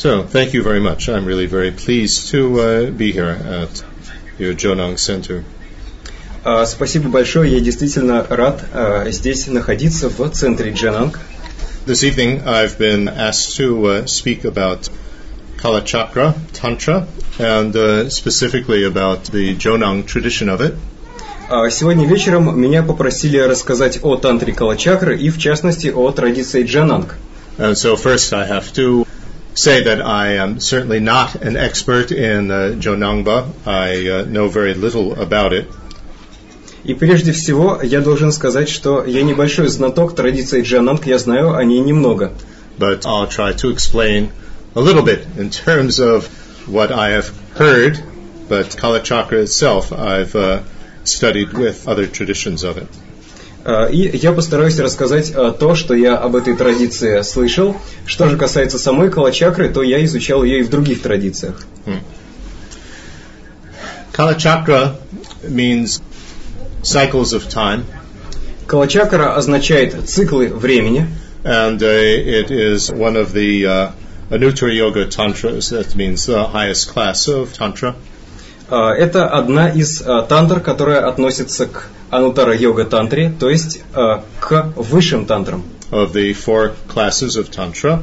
So, thank you very much. I'm really very pleased to uh, be here at your Jonang Center. Uh, спасибо большое. Я действительно рад uh, здесь находиться в центре Джананг. This evening I've been asked to uh, speak about Kalachakra Tantra and uh, specifically about the Jonang tradition of it. Сегодня вечером меня попросили рассказать о тантре Калачакры и в частности о традиции Джананг. And so first I have to say that I am certainly not an expert in uh, Jonangba. I uh, know very little about it. И прежде всего я должен сказать, что я небольшой знаток традиции Джананг, я знаю о ней немного. But I'll try to explain a little bit in terms of what I have heard, but Kalachakra itself I've uh, studied with other traditions of it. И я постараюсь рассказать то, что я об этой традиции слышал. Что же касается самой калачакры, то я изучал ее и в других традициях. Kalachakra means cycles of time. Калачакра означает циклы времени. And uh, it is one of the uh, Anuttara Yoga Tantras, that means the highest class of Tantra. Это одна из тантр, которая относится к Анутара Йога Тантре, то есть к высшим тантрам. Of the four classes of Tantra.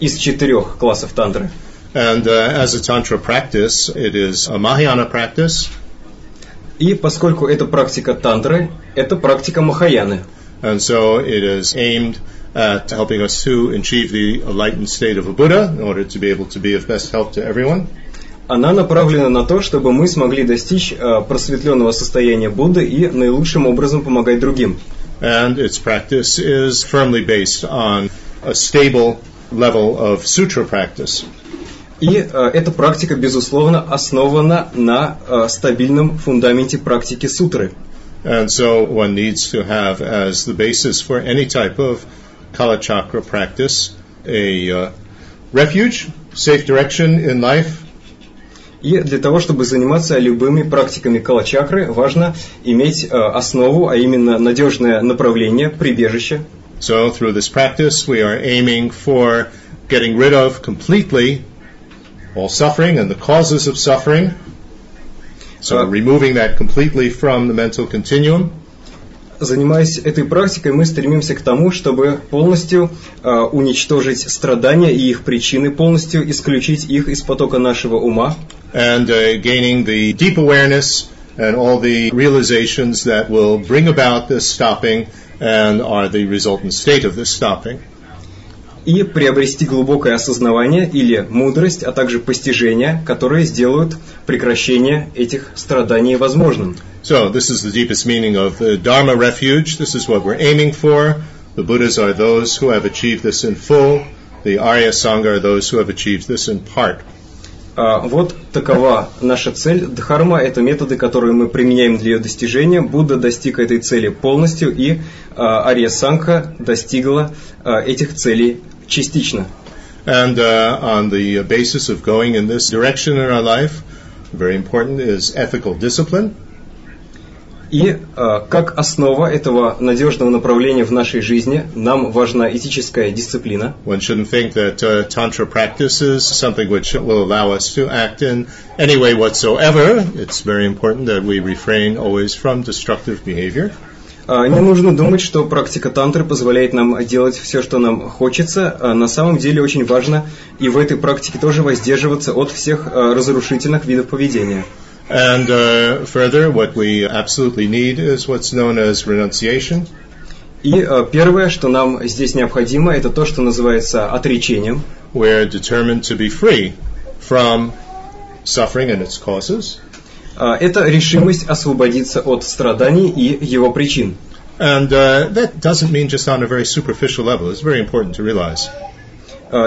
Из четырех классов тантры. And uh, as a Tantra practice, it is a Mahayana practice. И поскольку это практика тантры, это практика Махаяны. And so it is aimed at helping us to achieve the enlightened state of a Buddha in order to be able to be of best help to everyone. Она направлена на то, чтобы мы смогли достичь просветленного состояния Будды и наилучшим образом помогать другим. And its practice is firmly based on a stable level of sutra practice. И э, эта практика, безусловно, основана на э, стабильном фундаменте практики сутры. And so one needs to have as the basis for any type of Kalachakra practice a uh, refuge, safe direction in life. И для того, чтобы заниматься любыми практиками калачакры, важно иметь э, основу, а именно надежное направление, прибежище. So through this practice we are aiming for getting rid of completely all suffering and the causes of suffering. So removing that completely from the mental continuum. Занимаясь этой практикой, мы стремимся к тому, чтобы полностью э, уничтожить страдания и их причины, полностью исключить их из потока нашего ума. And uh, gaining the deep awareness and all the realizations that will bring about this stopping and are the resultant state of this stopping. и приобрести глубокое осознавание или мудрость, а также постижения, которые сделают прекращение этих страданий возможным. So, this is the deepest meaning of the Dharma refuge. This is what we're aiming for. The Buddhas are those who have achieved this in full. The Arya Sangha are those who have achieved this in part. Вот такова наша цель. Дхарма – это методы, которые мы применяем для ее достижения. Будда достиг этой цели полностью, и Ария Санха достигла этих целей частично. And uh, on the basis of going in this direction in our life, very important is ethical discipline. И э, как основа этого надежного направления в нашей жизни нам важна этическая дисциплина. One shouldn't think that uh, tantra practice is something which will allow us to act in any way whatsoever. It's very important that we refrain always from destructive behavior. Не нужно думать, что практика тантры позволяет нам делать все, что нам хочется. На самом деле очень важно и в этой практике тоже воздерживаться от всех разрушительных видов поведения. And uh, further, what we absolutely need is what's known as renunciation. И uh, первое, что нам здесь необходимо, это то, что называется отречением. We're determined to be free from suffering and its causes. Uh, это решимость освободиться от страданий и его причин. And uh, that doesn't mean just on a very superficial level. It's very important to realize.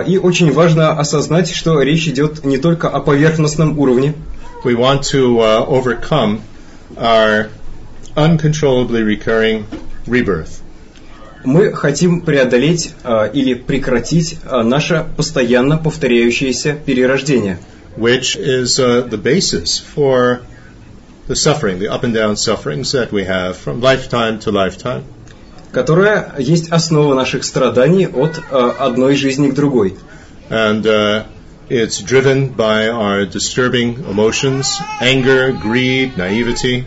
И очень важно осознать, что речь идет не только о поверхностном уровне. We want to uh, overcome our uncontrollably recurring rebirth. Мы хотим преодолеть uh, или прекратить uh, наше постоянно повторяющееся перерождение. Which is uh, the basis for the suffering, the up and down sufferings that we have from lifetime to lifetime. Которая есть основа наших страданий от uh, одной жизни к другой. And uh, It's driven by our disturbing emotions, anger, greed, naivety.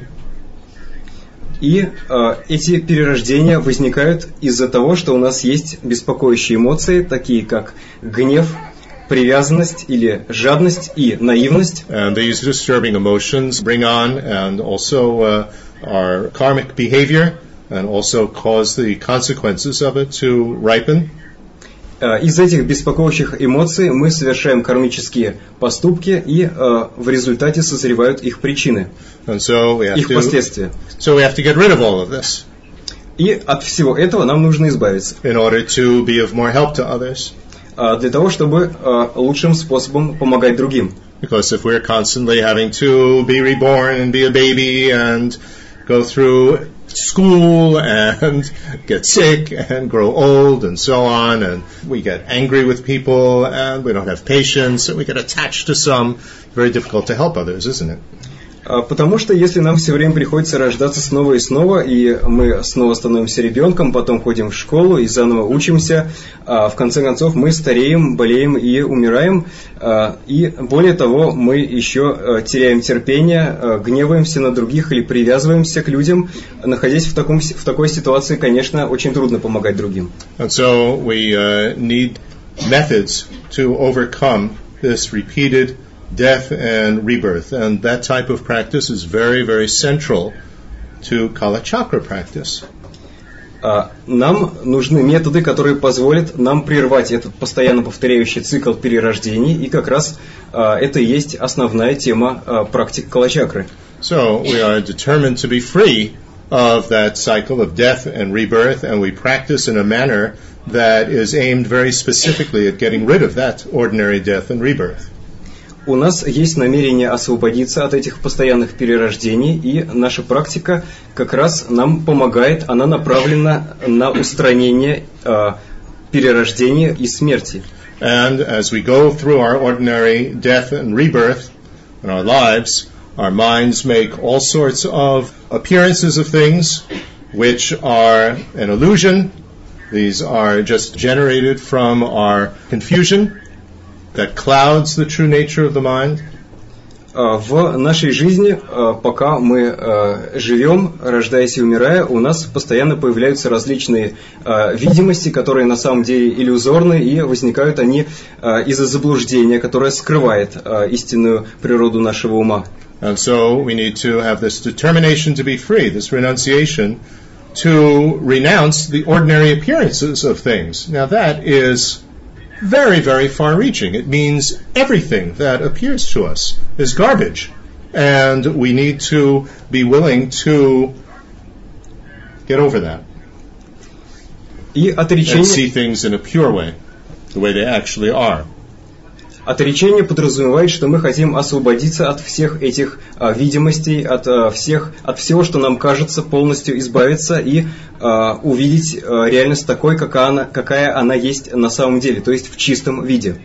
И э, эти перерождения возникают из-за того, что у нас есть беспокоящие эмоции, такие как гнев, привязанность или жадность и наивность. And these disturbing emotions bring on and also uh, our karmic behavior and also cause the consequences of it to ripen. Э, из этих беспокоящих эмоций мы совершаем кармические поступки, и э, в результате созревают их причины, so их to, последствия. so we have to get rid of all of this И от всего этого нам нужно избавиться, in order to be of more help to others. э, для того, чтобы лучшим способом помогать другим. Because if we're constantly having to be reborn and be a baby and go through school and get sick and grow old and so on, and we get angry with people and we don't have patience. And we get attached to some, very difficult to help others, isn't it? А, Потому что если нам все время приходится рождаться снова и снова, и мы снова становимся ребенком, потом ходим в школу и заново учимся, а в конце концов мы стареем, болеем и умираем, а, и более того, мы еще теряем терпение, гневаемся на других или привязываемся к людям. Находясь в, таком, в такой ситуации, конечно, очень трудно помогать другим. And so we uh, need methods to overcome this repeated death and rebirth. And that type of practice is very, very central to Kala Chakra practice. А, Нам нужны методы, которые позволят нам прервать этот постоянно повторяющий цикл перерождений, и как раз а, это и есть основная тема а, практик Калачакры. So we are determined to be free of that cycle of death and rebirth, and we practice in a manner that is aimed very specifically at getting rid of that ordinary death and rebirth. У нас есть намерение освободиться от этих постоянных перерождений, и наша практика как раз нам помогает, она направлена на устранение а, перерождения и смерти. And as we go through our ordinary death and rebirth in our lives, our minds make all sorts of appearances of things which are an illusion. These are just generated from our confusion that clouds the true nature of the mind. А, В нашей жизни, а, пока мы а, живем, рождаясь и умирая, у нас постоянно появляются различные видимости, которые на самом деле иллюзорны, и возникают они из-за заблуждения, которое скрывает истинную природу нашего ума. And so we need to have this determination to be free, this renunciation, to renounce the ordinary appearances of things. Now that is very, very far reaching. It means everything that appears to us is garbage. And we need to be willing to get over that И and отречение, see things in a pure way, the way they actually are. Отречение подразумевает, что мы хотим освободиться от всех этих а, видимостей, от а, всех, от всего, что нам кажется, полностью избавиться и а, увидеть а, реальность такой, какая она, какая она есть на самом деле, то есть в чистом виде.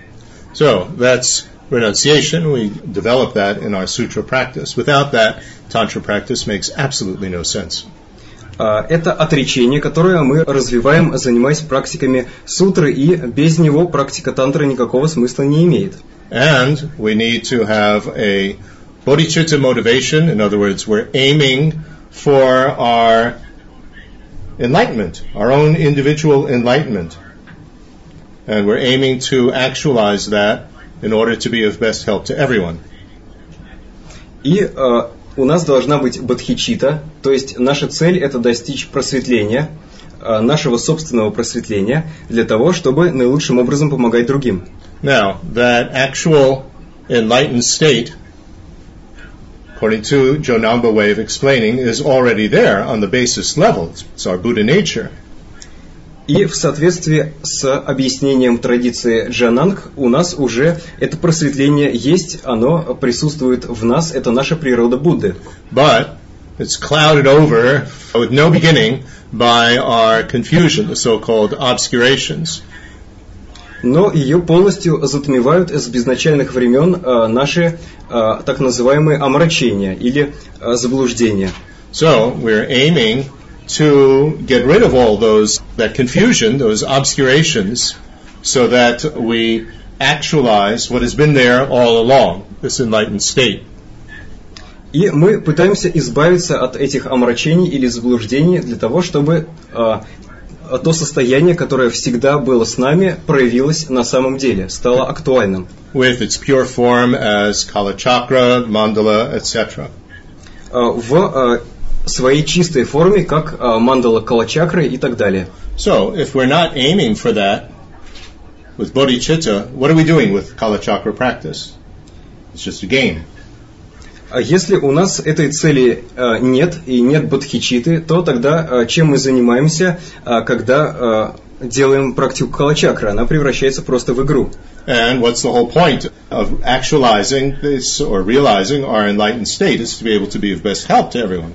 So that's renunciation. We develop that in our sutra practice. Without that, tantra practice makes absolutely no sense. А, Это отречение, которое мы развиваем, занимаясь практиками сутры, и без него практика тантры никакого смысла не имеет. And we need to have a bodhicitta motivation. In other words, we're aiming for our enlightenment, our own individual enlightenment. And we're aiming to actualize that in order to be of best help to everyone. И э, у нас должна быть бодхичита, то есть наша цель это достичь просветления, э, нашего собственного просветления, для того, чтобы наилучшим образом помогать другим. Now, that actual enlightened state, according to Jonamba way of explaining, is already there on the basis level. It's our Buddha nature. И в соответствии с объяснением традиции Джананг у нас уже это просветление есть, оно присутствует в нас, это наша природа Будды. But it's clouded over with no beginning by our confusion, the so-called obscurations. Но ее полностью затмевают с безначальных времен э, наши э, так называемые омрачения или э, заблуждения. So we're aiming to get rid of all those that confusion, those obscurations, so that we actualize what has been there all along, this enlightened state. И мы пытаемся избавиться от этих омрачений или заблуждений для того, чтобы э, то состояние, которое всегда было с нами, проявилось на самом деле, стало актуальным. With its pure form as Kala Chakra, Mandala, etc. Э, в э, своей чистой форме, как э, мандала Калачакры и так далее. So, if we're not aiming for that with bodhicitta, what are we doing with Kala Chakra practice? It's just a game. А если у нас этой цели э, нет и нет бодхичиты, то тогда э, чем мы занимаемся, э, когда э, делаем практику калачакры? Она превращается просто в игру. And what's the whole point of actualizing this or realizing our enlightened state is to be able to be of best help to everyone.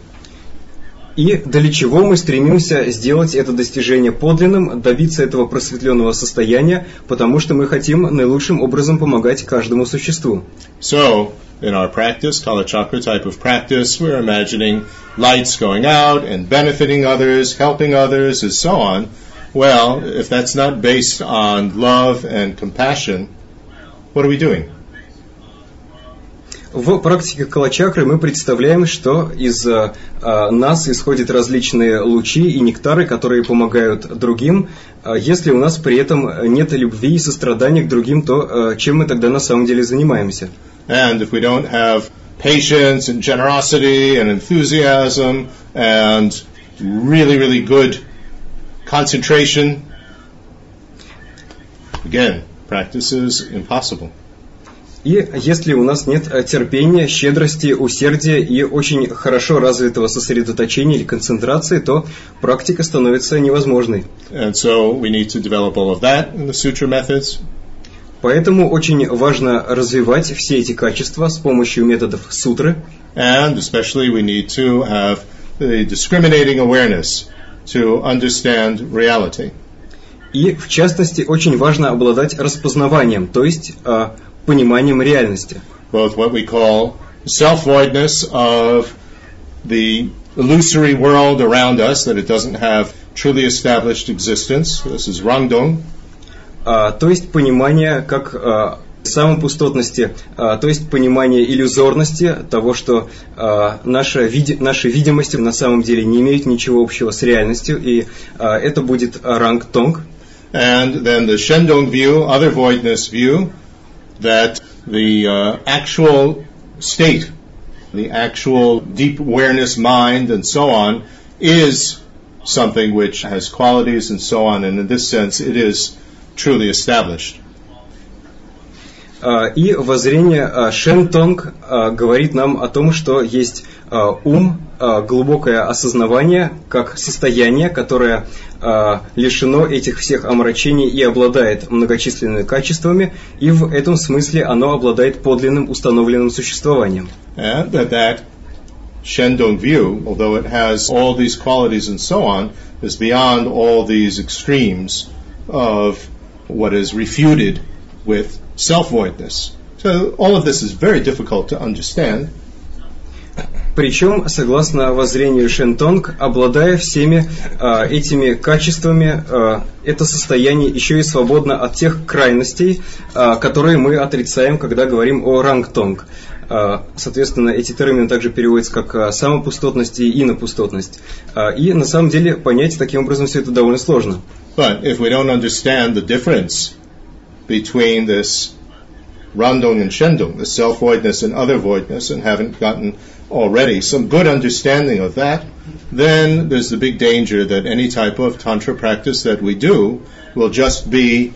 И для чего мы стремимся сделать это достижение подлинным, добиться этого просветленного состояния, потому что мы хотим наилучшим образом помогать каждому существу. So, in our practice, Kala Chakra type of practice, we're imagining lights going out and benefiting others, helping others, and so on. Well, if that's not based on love and compassion, what are we doing? В практике калачакры мы представляем, что из э, нас исходят различные лучи и нектары, которые помогают другим. А если у нас при этом нет любви и сострадания к другим, то э, чем мы тогда на самом деле занимаемся? And if we don't have patience and generosity and enthusiasm and really, really good concentration, again, practice is impossible. И если у нас нет терпения, щедрости, усердия и очень хорошо развитого сосредоточения или концентрации, то практика становится невозможной. And so we need to develop all of that in the sutra methods. Поэтому очень важно развивать все эти качества с помощью методов сутры. And especially we need to have the discriminating awareness to understand reality. И в частности очень важно обладать распознаванием, то есть пониманием реальности. Both what we call self-voidness of the illusory world around us, that it doesn't have truly established existence. This is Rangdong. А, то есть понимание как а, самопустотности, а, то есть понимание иллюзорности того, что а, наша, види, наши видимости на самом деле не имеют ничего общего с реальностью, и а, это будет ранг тонг. And then the Shendong view, other voidness view, that the uh, actual state, the actual deep awareness mind and so on is something which has qualities and so on, and in this sense it is truly established. И воззрение Шентонг говорит нам о том, что есть ум, глубокое осознавание как состояние, которое лишено этих всех омрачений и обладает многочисленными качествами, и в этом смысле оно обладает подлинным установленным существованием. And that that Shendong view, although it has all these qualities and so on, is beyond all these extremes of what is refuted with self-voidness. So all of this is very difficult to understand. Причем, согласно воззрению Шентонг, обладая всеми э, этими качествами, э, это состояние еще и свободно от тех крайностей, э, которые мы отрицаем, когда говорим о рангтонг. Э, соответственно, эти термины также переводятся как самопустотность и инопустотность. Э, и на самом деле понять таким образом все это довольно сложно. But if we don't understand the difference between this Randong and Shendong, the self voidness and other voidness, and haven't gotten already some good understanding of that, then there's the big danger that any type of Tantra practice that we do will just be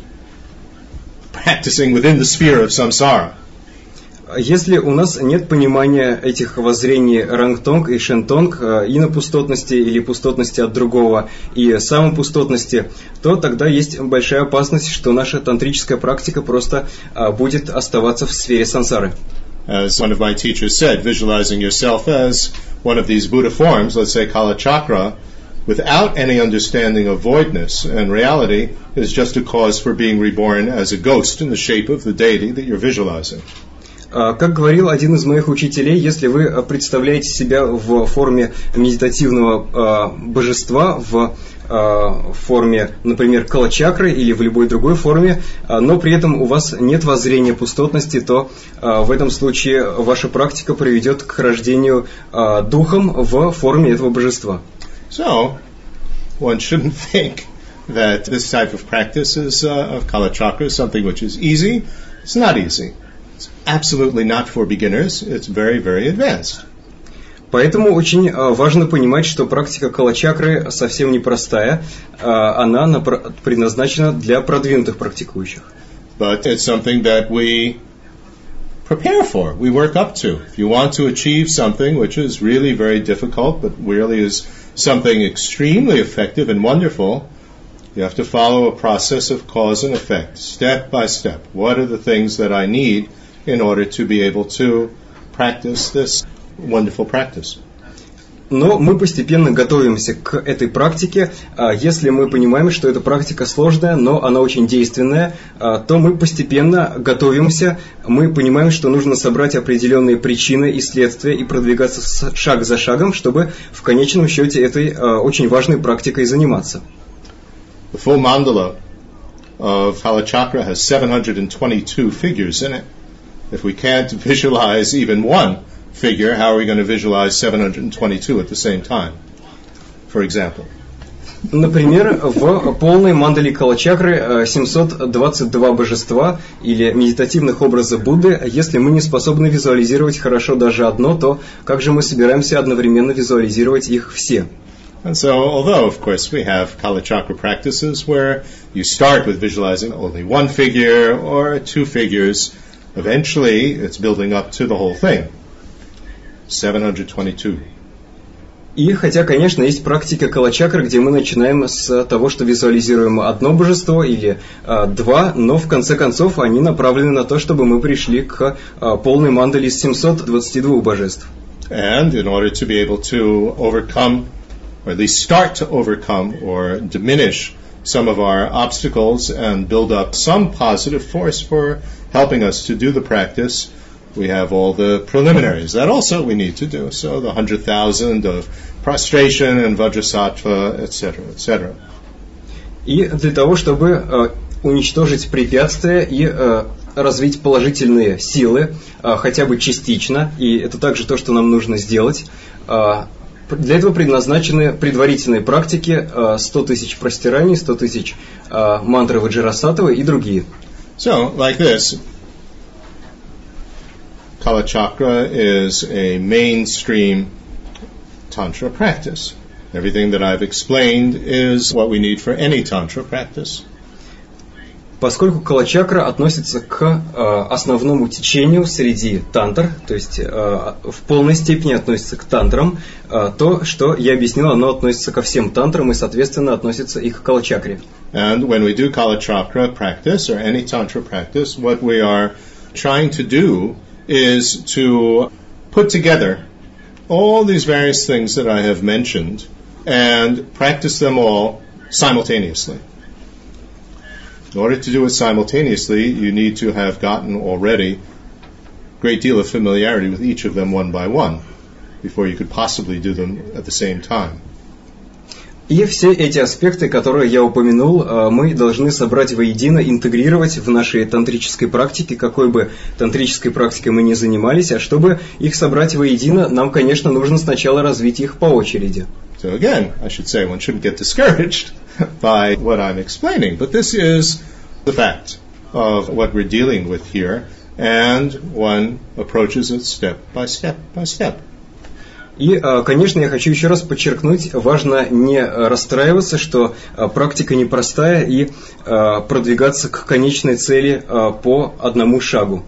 practicing within the sphere of samsara. Если у нас нет понимания этих воззрений рангтонг и шентонг, и на пустотности или пустотности от другого, и самопустотности, то тогда есть большая опасность, что наша тантрическая практика просто будет оставаться в сфере сансары. As one of my teachers said, visualizing yourself as one of these Buddha forms, let's say Kala Chakra, without any understanding of voidness and reality, is just a cause for being reborn as a ghost in the shape of the deity that you're visualizing. Как говорил один из моих учителей, если вы представляете себя в форме медитативного божества, в в форме, например, калачакры или в любой другой форме, но при этом у вас нет воззрения пустотности, то в этом случае ваша практика приведет к рождению духом в форме этого божества. So, one shouldn't think that this type of practice is uh, of Kala Chakra is something which is easy. It's not easy. It's absolutely not for beginners. It's very, very advanced. Поэтому очень важно понимать, что практика калачакры совсем непростая. Она предназначена для продвинутых практикующих. But it's something that we prepare for, we work up to. If you want to achieve something which is really very difficult, but really is something extremely effective and wonderful, you have to follow a process of cause and effect, step by step. What are the things that I need in order to be able to practice this Wonderful practice? Но мы постепенно готовимся к этой практике. Если мы понимаем, что эта практика сложная, но она очень действенная, то мы постепенно готовимся. Мы понимаем, что нужно собрать определенные причины и следствия и продвигаться шаг за шагом, чтобы в конечном счете этой очень важной практикой заниматься. The full mandala of Halachakra has 722 figures in it. If we can't visualize even one, figure, how are we going to visualize 722 at the same time, for example? Например, в полной мандали Калачакры 722 божества или медитативных образа Будды. Если мы не способны визуализировать хорошо даже одно, то как же мы собираемся одновременно визуализировать их все? And so, although, of course, we have Kalachakra practices where you start with visualizing only one figure or two figures, eventually it's building up to the whole thing. 722. И хотя, конечно, есть практика калачакры, где мы начинаем с того, что визуализируем одно божество или а, два, но в конце концов они направлены на то, чтобы мы пришли к а, полной мандали из 722 божеств. And in order to be able to overcome, or at least start to overcome or diminish some of our obstacles and build up some positive force for helping us to do the practice, we have all the preliminaries. That also we need to do. So the hundred thousand of prostration and vajrasattva, etc., etc. И для того, чтобы э, уничтожить препятствия и э, развить положительные силы, э, хотя бы частично, и это также то, что нам нужно сделать, э, для этого предназначены предварительные практики 100 тысяч простираний, 100 тысяч мантры Ваджирасатова и другие. So, like this, Kala Chakra is a mainstream Tantra practice. Everything that I've explained is what we need for any Tantra practice. Поскольку калачакра относится к э, основному течению среди тантр, то есть э, в полной степени относится к тантрам, э, то, что я объяснил, оно относится ко всем тантрам и, соответственно, относится и к калачакре. And when we do kalachakra practice or any tantra practice, what we are trying to do is to put together all these various things that I have mentioned and practice them all simultaneously. In order to do it simultaneously, you need to have gotten already a great deal of familiarity with each of them one by one before you could possibly do them at the same time. И все эти аспекты, которые я упомянул, э, мы должны собрать воедино, интегрировать в нашей тантрической практике, какой бы тантрической практикой мы ни занимались, а чтобы их собрать воедино, нам, конечно, нужно сначала развить их по очереди. So again, I should say one shouldn't get discouraged by what I'm explaining, but this is the fact of what we're dealing with here, and one approaches it step by step by step. И, э, конечно, я хочу еще раз подчеркнуть, важно не расстраиваться, что э, практика непростая и э, продвигаться к конечной цели по одному шагу.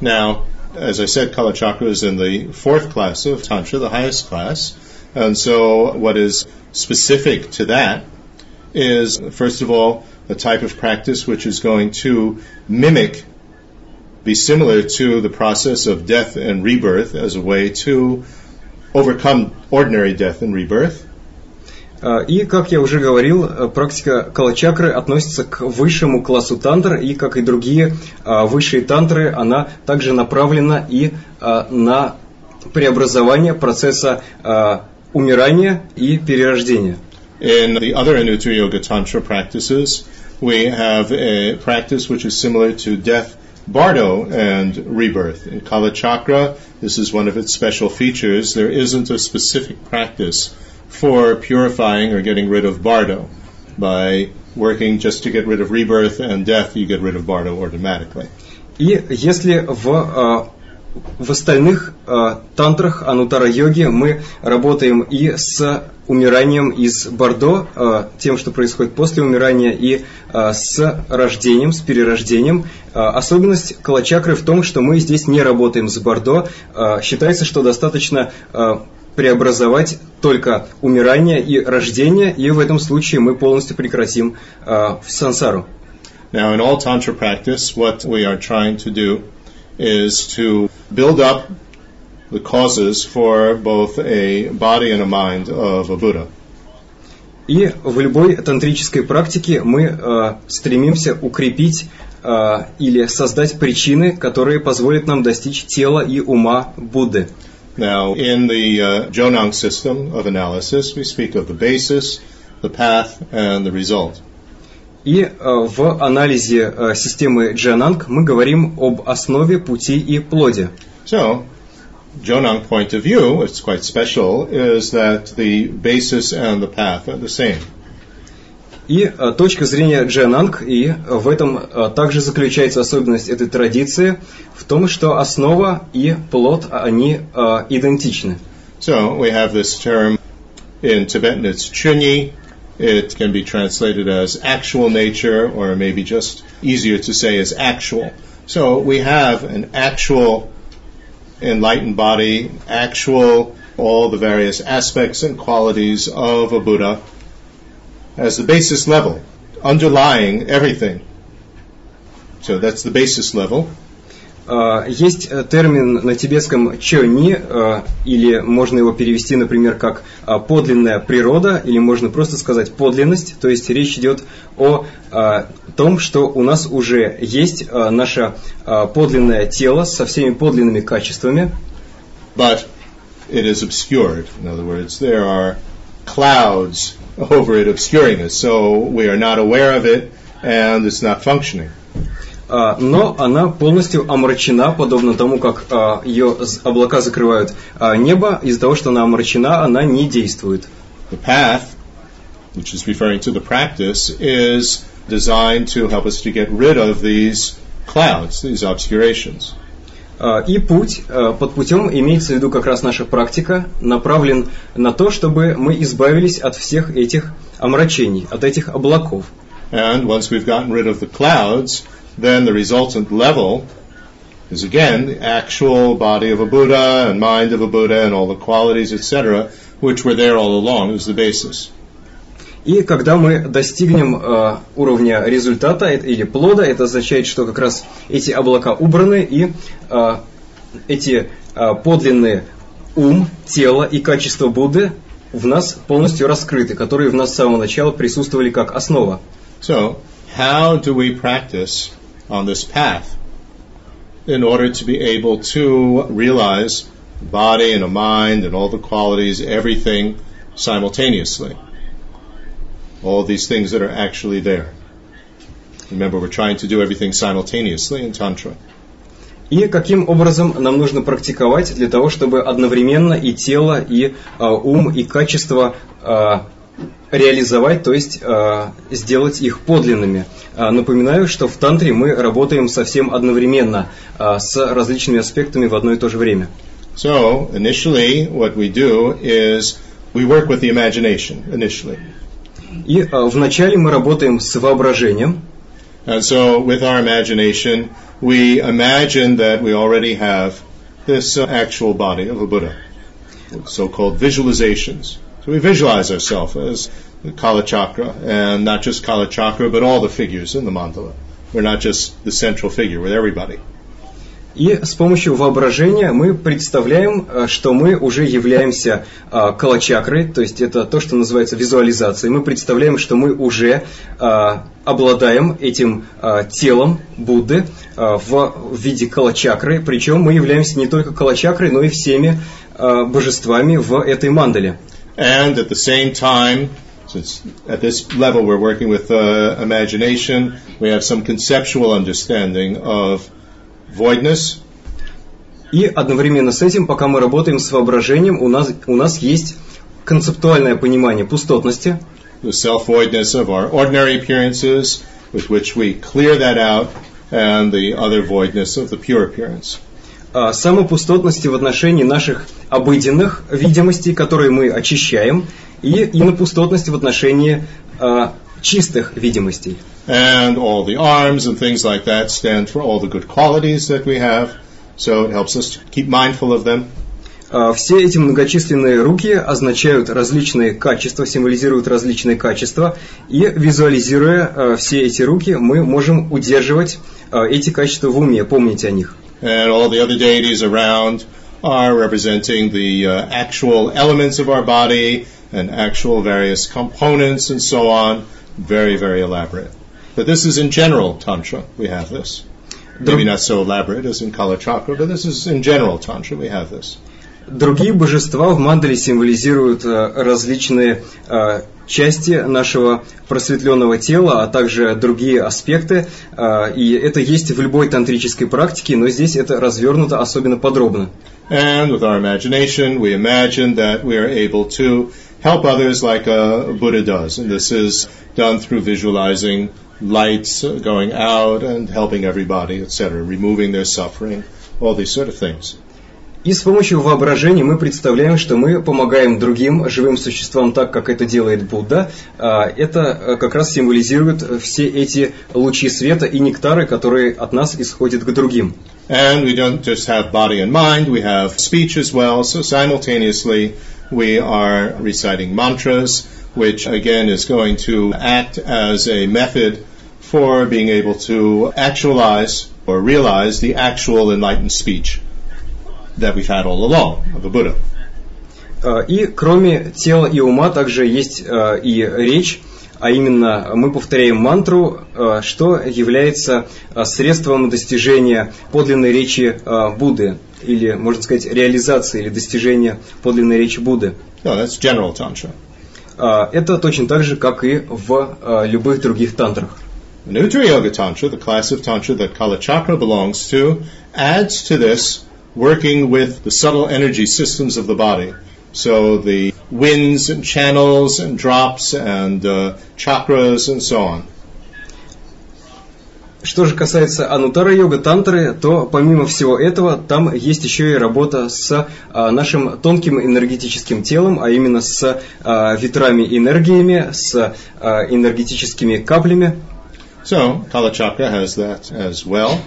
Now, as I said, Kala Chakra is in the fourth class of Tantra, the highest class. And so what is specific to that is, first of all, a type of practice which is going to mimic, be similar to the process of death and rebirth as a way to overcome ordinary death and rebirth. И, как я уже говорил, практика калачакры относится к высшему классу тантр, и, как и другие высшие тантры, она также направлена и на преобразование процесса умирания и перерождения. In the other Anuttara Yoga Tantra practices, we have a practice which is similar to death, bardo, and rebirth. In Kala Chakra, this is one of its special features. There isn't a specific practice for purifying or getting rid of bardo. By working just to get rid of rebirth and death, you get rid of bardo automatically. И если в в остальных э, тантрах анутара-йоги мы работаем и с умиранием из Бордо, э, тем, что происходит после умирания, и э, с рождением, с перерождением. Э, особенность калачакры в том, что мы здесь не работаем с Бордо. Э, считается, что достаточно э, преобразовать только умирание и рождение, и в этом случае мы полностью прекратим э, сансару. Now, in all tantra practice, what we are trying to do is to build up the causes for both a body and a mind of a Buddha. И в любой тантрической практике мы э, стремимся укрепить э, или создать причины, которые позволят нам достичь тела и ума Будды. Now, in the uh, Jonang system of analysis, we speak of the basis, the path, and the result. И э, в анализе э, системы Джананг мы говорим об основе, пути и плоде. So, Jonang point of view, what's quite special, is that the basis and the path are the same. И э, точка зрения Джананг, и в этом также заключается особенность этой традиции, в том, что основа и плод, они идентичны. So, we have this term in Tibetan, it's chunyi, it can be translated as actual nature, or maybe just easier to say as actual. So we have an actual enlightened body, actual all the various aspects and qualities of a Buddha as the basis level, underlying everything. So that's the basis level. А, есть э, термин на тибетском чони, э, или можно его перевести, например, как а, подлинная природа, или можно просто сказать подлинность. То есть речь идет о а, том, что у нас уже есть наше подлинное тело со всеми подлинными качествами. But it is obscured. In other words, there are clouds over it obscuring us, so we are not aware of it, and it's not functioning. А, но она полностью омрачена, подобно тому, как а, ее облака закрывают а, небо, из-за того, что она омрачена, она не действует. The path, which is referring to the practice, is designed to help us to get rid of these clouds, these obscurations. И путь, под путем имеется в виду как раз наша практика, направлен на то, чтобы мы избавились от всех этих омрачений, от этих облаков. And once we've gotten rid of the clouds, then the resultant level is again the actual body of a Buddha and mind of a Buddha and all the qualities, etc., which were there all along as the basis. И когда мы достигнем э, уровня результата или плода, это означает, что как раз эти облака убраны и э, эти э, подлинные ум, тело и качество Будды в нас полностью раскрыты, которые в нас с самого начала присутствовали как основа. So, how do we practice on this path in order to be able to realize a body and a mind and all the qualities, everything simultaneously. All these things that are actually there. Remember, we're trying to do everything simultaneously in Tantra. И каким образом нам нужно практиковать для того, чтобы одновременно и тело, и э, ум, и качество э, реализовать, то есть э, сделать их подлинными. Э, напоминаю, что в тантре мы работаем совсем одновременно э, с различными аспектами в одно и то же время. So, initially, what we do is we work with the imagination initially. И вначале мы работаем с воображением. And so, with our imagination, we imagine that we already have this uh, actual body of a Buddha, so-called visualizations. So we visualize ourselves as the Kala Chakra, and not just Kala Chakra, but all the figures in the mandala. We're not just the central figure, we're everybody. И с помощью воображения мы представляем, э, что мы уже являемся э, калачакрой, то есть это то, что называется визуализацией. Мы представляем, что мы уже э, обладаем этим телом Будды в виде калачакры, причем мы являемся не только калачакрой, но и всеми божествами в этой мандале. And at the same time, So it's, at this level, we're working with uh, imagination. We have some conceptual understanding of voidness. И одновременно с этим, пока мы работаем с воображением, у нас, у нас есть концептуальное понимание пустотности. The self-voidness of our ordinary appearances, with which we clear that out, and the other voidness of the pure appearance. А, самопустотности в отношении наших обыденных видимостей, которые мы очищаем, и инопустотности в отношении а, чистых видимостей. And all the arms and things like that stand for all the good qualities that we have, so it helps us keep mindful of them. А, все эти многочисленные руки означают различные качества, символизируют различные качества, и визуализируя все эти руки, мы можем удерживать эти качества в уме, помнить о них. And all the other deities around are representing the uh, actual elements of our body and actual various components and so on. Very, very elaborate. But this is in general Tantra, we have this. Maybe not so elaborate as in Kala Chakra, but this is in general Tantra, we have this. Другие божества в мандале символизируют э, различные э, части нашего просветленного тела, а также другие аспекты. Э, и это есть в любой тантрической практике, но здесь это развернуто особенно подробно. And with our imagination, we imagine that we are able to help others like a Buddha does. And this is done through visualizing lights going out and helping everybody, etc., removing their suffering, all these sort of things. И с помощью воображения мы представляем, что мы помогаем другим живым существам так, как это делает Будда. Это как раз символизирует все эти лучи света и нектары, которые от нас исходят к другим. And we don't just have body and mind, we have speech as well. So simultaneously we are reciting mantras, which again is going to act as a method for being able to actualize or realize the actual enlightened speech. That we've had all along of the Buddha. И кроме тела и ума также есть и речь, а именно мы повторяем мантру, что является средством достижения подлинной речи Будды, или, можно сказать, реализации или достижения подлинной речи Будды. No, that's general tantra. Это точно так же, как и в любых других тантрах. Nutra Yoga Tantra, the class of Tantra that Kala Chakra belongs to, adds to this working with the subtle energy systems of the body. So the winds and channels and drops and uh, chakras and so on. Что же касается анутара йога тантры, то помимо всего этого там есть еще и работа с а, нашим тонким энергетическим телом, а именно с а, ветрами энергиями, с а, энергетическими каплями. So Kala Chakra has that as well.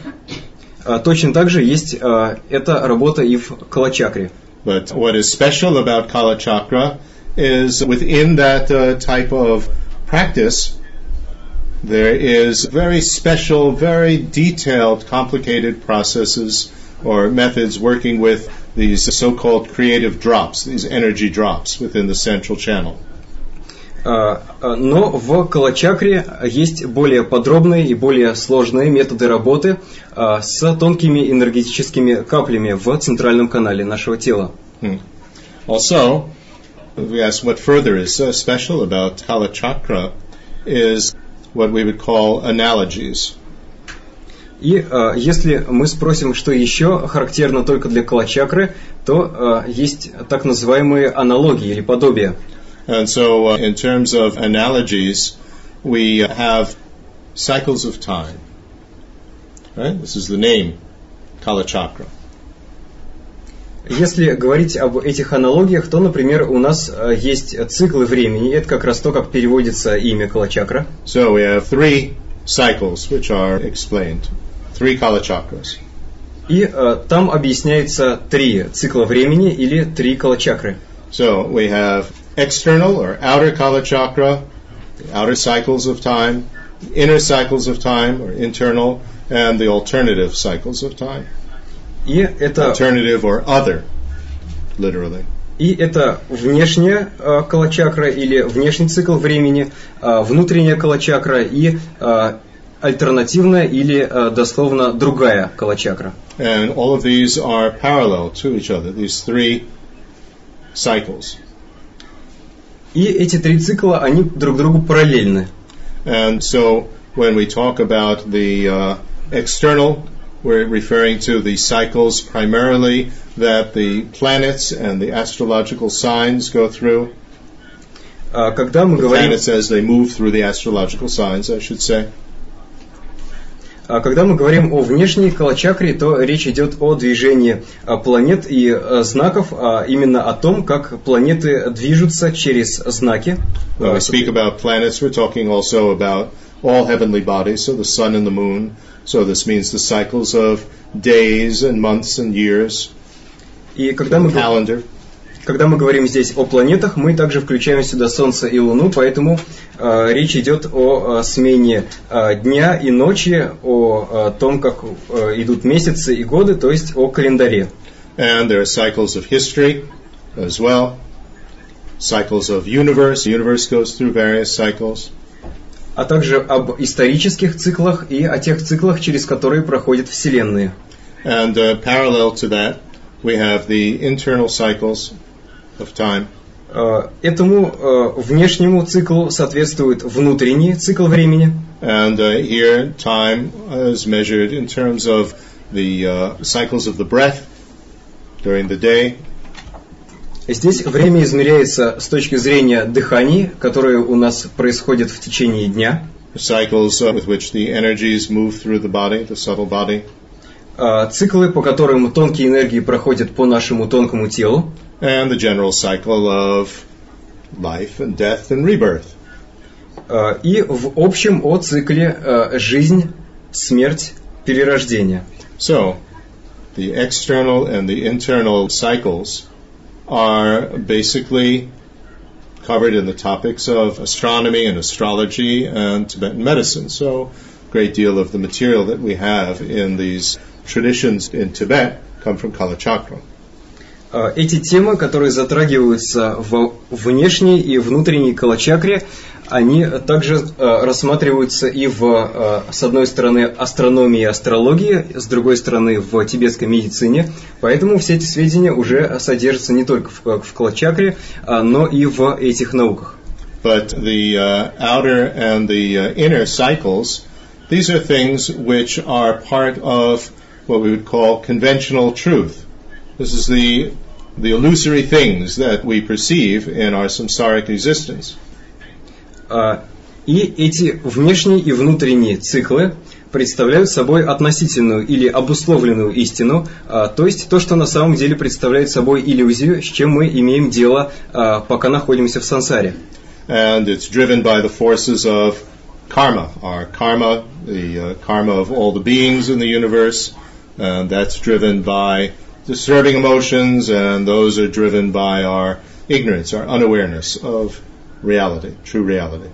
Точно так же есть эта работа и в Калачакре. But what is special about Kala Chakra is within that uh, type of practice, there is very special, very detailed, complicated processes or methods working with these so-called creative drops, these energy drops within the central channel. Но в Калачакре есть более подробные и более сложные методы работы с тонкими энергетическими каплями в центральном канале нашего тела. Hmm. Also, we ask what further is special about Kalachakra is what we would call analogies. И э, если мы спросим, что еще характерно только для калачакры, то э, есть так называемые аналогии или подобия. And so, uh, in terms of analogies, we have cycles of time. Right? This is the name, Kala Chakra. Если говорить об этих аналогиях, то, например, у нас есть циклы времени. Это как раз то, как переводится имя Калачакра. So we have three cycles which are explained. Three Kala Chakras. И uh, там объясняется три цикла времени или три Калачакры. So we have external or outer Kala Chakra, outer cycles of time, inner cycles of time or internal, and the alternative cycles of time. И это alternative or other, literally. И это внешняя э, калачакра или внешний цикл времени, э, внутренняя калачакра и э, альтернативная или э, дословно другая калачакра. And all of these are parallel to each other, these three cycles. И эти три цикла, они друг другу параллельны. And so when we talk about the uh, external, we're referring to the cycles primarily that the planets and the astrological signs go through. А Когда мы The говорим, planets as they move through the astrological signs, I should say. А когда мы говорим о внешней калачакре, то речь идет о движении а, планет и а, знаков, а именно о том, как планеты движутся через знаки. When А, we speak about planets, we're talking also about all heavenly bodies, so the sun and the moon. So this means the cycles of days and months and years, И когда мы, calendar. Когда мы говорим здесь о планетах, мы также включаем сюда Солнце и Луну, поэтому а, речь идет о а, смене а, дня и ночи, о а, том, как а, идут месяцы и годы, то есть о календаре. And there are cycles of history as well. Cycles of universe. Universe goes through various cycles. а также об исторических циклах и о тех циклах, через которые проходят вселенные. And uh, parallel to that, we have the internal cycles of time. Э, Этому э, внешнему циклу соответствует внутренний цикл времени, And uh, here, time is measured in terms of the uh, cycles of the breath during the day, Здесь время измеряется с точки зрения дыхания, которое у нас происходит в течение дня, cycles uh, with which the energies move through the body, the subtle body, а, циклы, по которым тонкие энергии проходят по нашему тонкому телу, and the general cycle of life and death and rebirth. а, и в общем о цикле а, жизнь, смерть, перерождение. So, the external and the internal cycles are basically covered in the topics of astronomy and astrology and Tibetan medicine. So, a great deal of the material that we have in these traditions in Tibet come from Kalachakra. А, Эти темы, которые затрагиваются в внешней и внутренней калачакре, они также а, рассматриваются и в, а, с одной стороны, астрономии и астрологии, с другой стороны, в тибетской медицине. Поэтому все эти сведения уже содержатся не только в, в калачакре, но и в этих науках. But the uh, outer and the uh, inner cycles, these are things which are part of what we would call conventional truth. This is the the illusory things that we perceive in our samsaric existence. А, И эти внешние и внутренние циклы представляют собой относительную или обусловленную истину, а, то есть то, что на самом деле представляет собой иллюзию, с чем мы имеем дело, а, пока находимся в сансаре. And it's driven by the forces of karma, our karma, the uh, karma of all the beings in the universe, and that's driven by disturbing emotions, and those are driven by our ignorance, our unawareness of reality, true reality.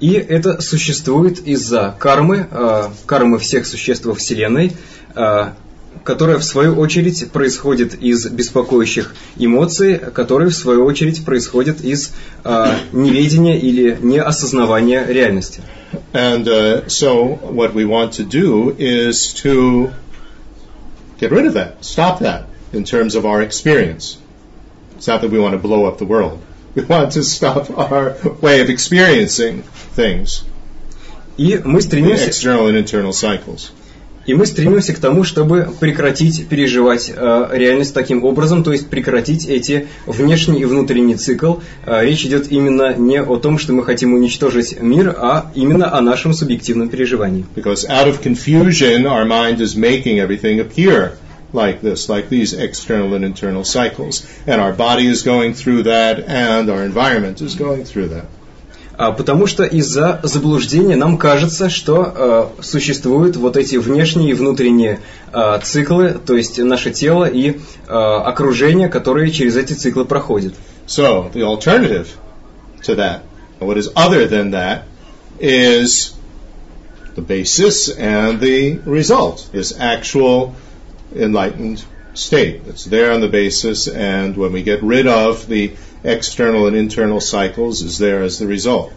И это существует из-за кармы, а, кармы всех существ во Вселенной, а, которая в свою очередь происходит из беспокоящих эмоций, которые в свою очередь происходят из а, неведения или неосознавания реальности. And uh, so, what we want to do is to get rid of that, stop that in terms of our experience. It's not that we want to blow up the world. We want to stop our way of experiencing things, И мы the стремимся, external and internal cycles. И мы стремимся к тому, чтобы прекратить переживать а, реальность таким образом, то есть прекратить эти внешний и внутренний цикл. А, речь идет именно не о том, что мы хотим уничтожить мир, а именно о нашем субъективном переживании. Because out of confusion, our mind is making everything appear like this, like these external and internal cycles. And our body is going through that, and our environment is going through that. А, Потому что из-за заблуждения нам кажется, что э, существуют вот эти внешние и внутренние э, циклы, то есть наше тело и э, окружение, которые через эти циклы проходят. So, the alternative to that, what is other than that, is the basis and the result, is actual enlightened state. It's there on the basis, and when we get rid of the external and internal cycles, is there as the result.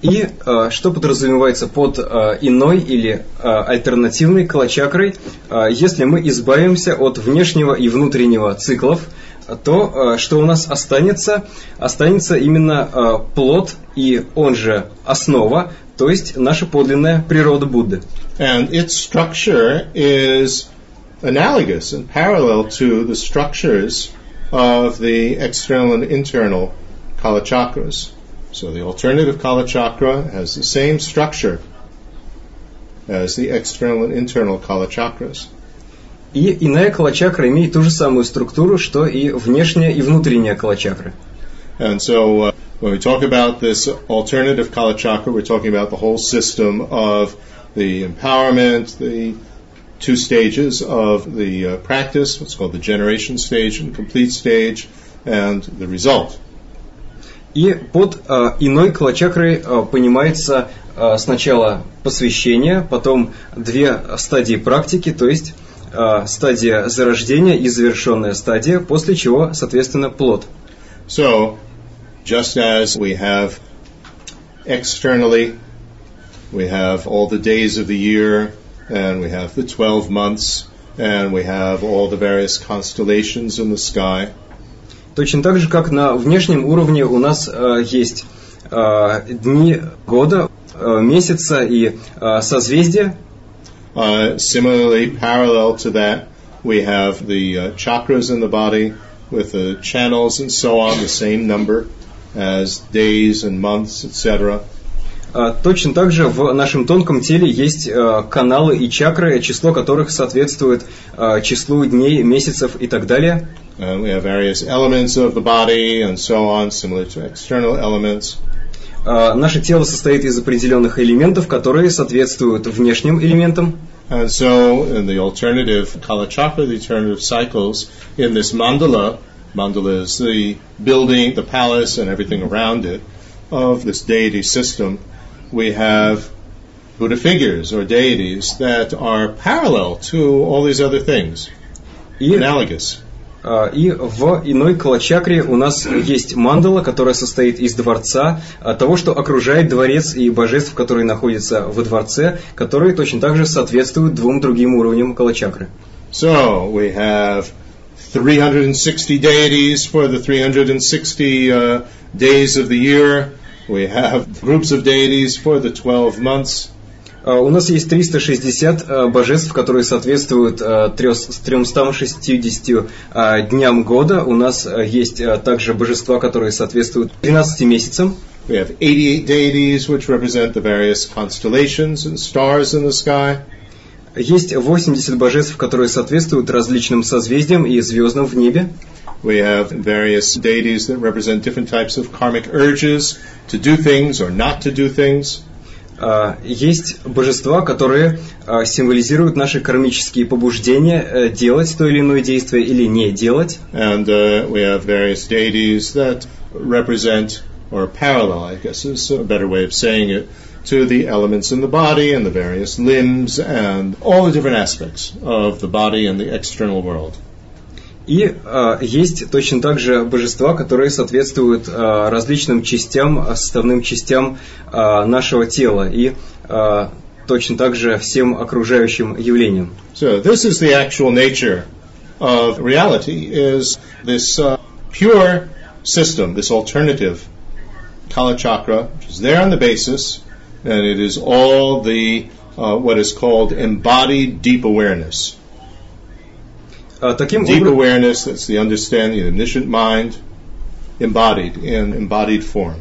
И э, что подразумевается под э, иной или э, альтернативной калачакрой, э, если мы избавимся от внешнего и внутреннего циклов, то что у нас останется, останется именно плод и он же основа, то есть наша подлинная природа Будды. And its structure is analogous and parallel to the structures of the external and internal kala chakras. So the alternative kala chakra has the same structure as the external and internal kala chakras. И иная калачакра имеет ту же самую структуру, что и внешняя и внутренняя калачакра. And so uh, when we talk about this alternative kala chakra, we're talking about the whole system of the empowerment, the two stages of the uh, practice, what's called the generation stage and complete stage, and the result. И под э, иной калачакрой э, понимается э, сначала посвящение, потом две стадии практики, то есть э, стадия зарождения и завершенная стадия, после чего, соответственно, плод. So, just as we have externally, we have all the days of the year, and we have the 12 months, and we have all the various constellations in the sky. Точно так же, как на внешнем уровне у нас э, есть э, дни года, э, месяца и э, созвездия. Uh, similarly, parallel to that, we have the uh, chakras in the body with the channels and so on, the same number as days and months, etc. Точно так же в нашем тонком теле есть каналы и чакры, число которых соответствует числу дней, месяцев и так далее. Uh, we have various elements of the body and so on, similar to external elements. Uh, наше тело состоит из определенных элементов, которые соответствуют внешним элементам. And so, in the alternative Kala Chakra, the alternative cycles, in this mandala, mandala is the building, the palace, and everything around it of this deity system, we have Buddha figures or deities that are parallel to all these other things, и, analogous. И в иной калачакре у нас есть мандала, которая состоит из дворца, того, что окружает дворец и божеств, которые находятся во дворце, которые точно так же соответствуют двум другим уровням калачакры. So, we have 360 deities for the 360 uh, days of the year. We have groups of deities for the 12 months. У нас есть 360 божеств, которые соответствуют 360 дням года. У нас есть также божества, которые соответствуют 13 месяцам. We have 88 deities which represent the various constellations and stars in the sky. Есть 80 божеств, которые соответствуют различным созвездиям и звездам в небе. We have various deities that represent different types of karmic urges to do things or not to do things. есть божества, которые символизируют наши кармические побуждения делать то или иное действие или не делать. And uh, we have various deities that represent or parallel, I guess is a better way of saying it, to the elements in the body and the various limbs and all the different aspects of the body and the external world. И э, есть точно так же божества, которые соответствуют э, различным частям, составным частям э, нашего тела и э, точно так же всем окружающим явлениям. So this is the actual nature of reality is this uh, pure system, this alternative Kala Chakra, which is there on the basis, and it is all the uh, what is called embodied deep awareness. Таким Deep awareness, that's the understanding, the omniscient mind, embodied in embodied form.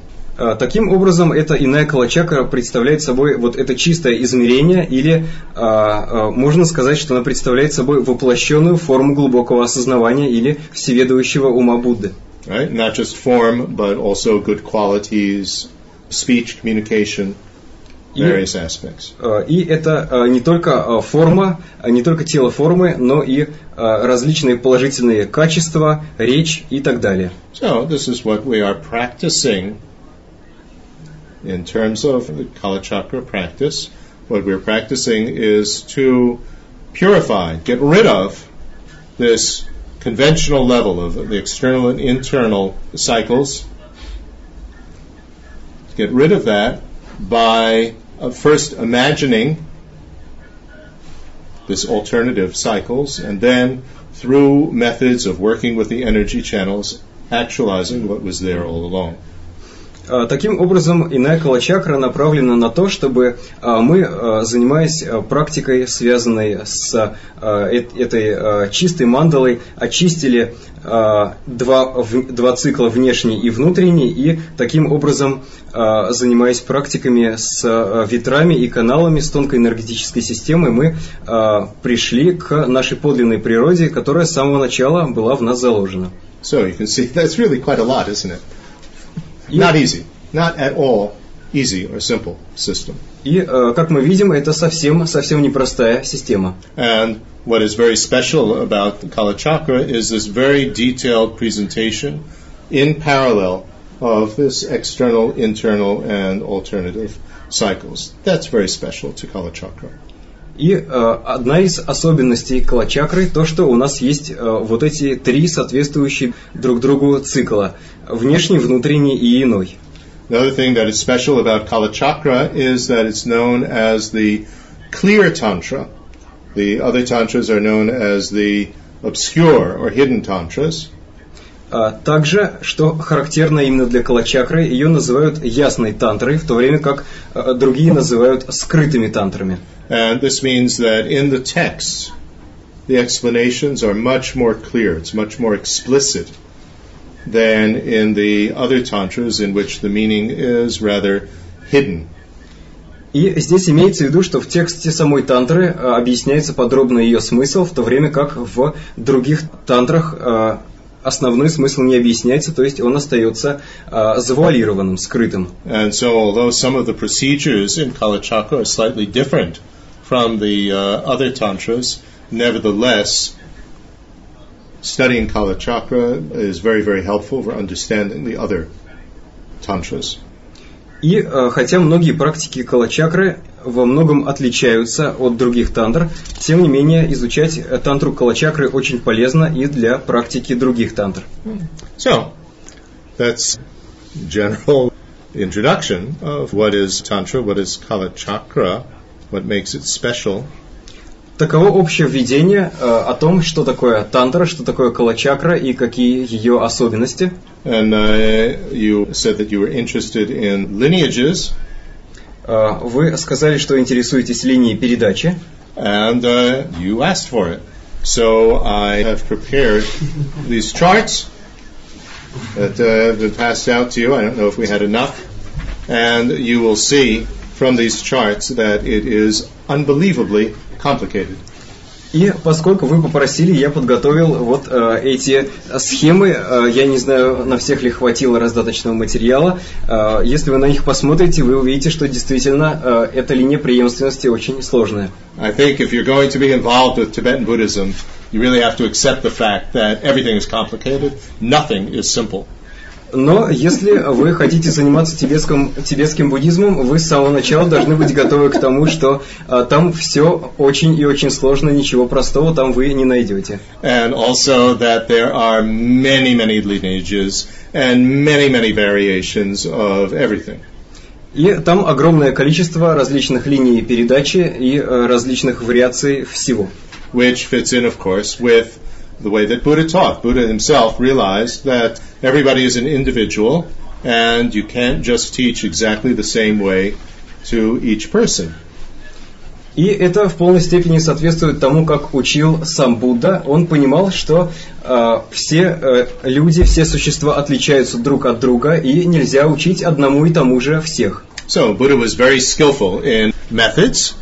Таким образом, эта иная калачакра представляет собой вот это чистое измерение, или можно сказать, что она представляет собой воплощенную форму глубокого осознавания или всеведущего ума Будды. Right? Not just form, but also good qualities, speech, communication, various aspects. И это не только форма, не только тело формы, но и различные положительные качества, речь и так далее. So this is what we are practicing in terms of the Kala Chakra practice. What we're practicing is to purify, get rid of this conventional level of the external and internal cycles. Get rid of that by uh, first imagining this alternative cycles, and then through methods of working with the energy channels, actualizing what was there all along. А, таким образом, иная кала-чакра направлена на то, чтобы а, мы, а, занимаясь практикой, связанной с этой чистой мандалой, очистили два, два цикла внешний и внутренний, и таким образом, занимаясь практиками с ветрами и каналами, с тонкой энергетической системой, мы пришли к нашей подлинной природе, которая с самого начала была в нас заложена. So you can see that's really quite a lot, isn't it? Not easy. Not at all easy or simple system. И, как мы видим, это совсем, совсем непростая система. And what is very special about the Kala Chakra is this very detailed presentation in parallel of this external, internal, and alternative cycles. That's very special to Kala Chakra. И э, одна из особенностей калачакры то, что у нас есть э, вот эти три соответствующие друг другу цикла: внешний, внутренний и иной. Another thing that is special about Kala Chakra is that it's known as the clear tantra. The other tantras are known as the obscure or hidden tantras. Также, что характерно именно для калачакры, ее называют ясной тантрой, в то время как другие называют скрытыми тантрами. And this means that in the text, the explanations are much more clear. It's much more explicit than in the other tantras in which the meaning is rather hidden. И здесь имеется в виду, что в тексте самой тантры объясняется подробно ее смысл, в то время как в других тантрах основной смысл не объясняется, то есть он остается завуалированным, скрытым. And so, although some of the procedures in Kalachakra are slightly different from the uh, other tantras, nevertheless, studying Kala Chakra is very, very helpful for understanding the other tantras. И э, хотя многие практики калачакры во многом отличаются от других тантр, тем не менее изучать тантру калачакры очень полезно и для практики других тантр. So, that's general introduction of what is tantra, what is kala chakra, what makes it special. Таково общее введение э, о том, что такое тантра, что такое калачакра и какие ее особенности. And uh, you said that you were interested in lineages. Uh, вы сказали, что интересуетесь линией передачи. And uh, you asked for it. So I have prepared these charts that uh, have been passed out to you. I don't know if we had enough. And you will see from these charts that it is unbelievably complicated. И поскольку вы попросили, я подготовил вот э, эти схемы. Э, я не знаю, на всех ли хватило раздаточного материала. Э, если вы на них посмотрите, вы увидите, что действительно э, эта линия преемственности очень сложная. I think if you're going to be involved with Tibetan Buddhism, you really have to accept the fact that everything is complicated, nothing is simple. Но если вы хотите заниматься тибетским, тибетским буддизмом, вы с самого начала должны быть готовы к тому, что а, там все очень и очень сложно, ничего простого там вы не найдете. And also that there are many, many lineages and many, many variations of everything. И там огромное количество различных линий передачи и различных вариаций всего. Which fits in, of course, with the way that Buddha taught. Buddha himself realized that everybody is an individual and you can't just teach exactly the same way to each person. И это в полной степени соответствует тому, как учил сам Будда. Он понимал, что э, все э, люди, все существа отличаются друг от друга, и нельзя учить одному и тому же всех. So Buddha was very skillful in methods.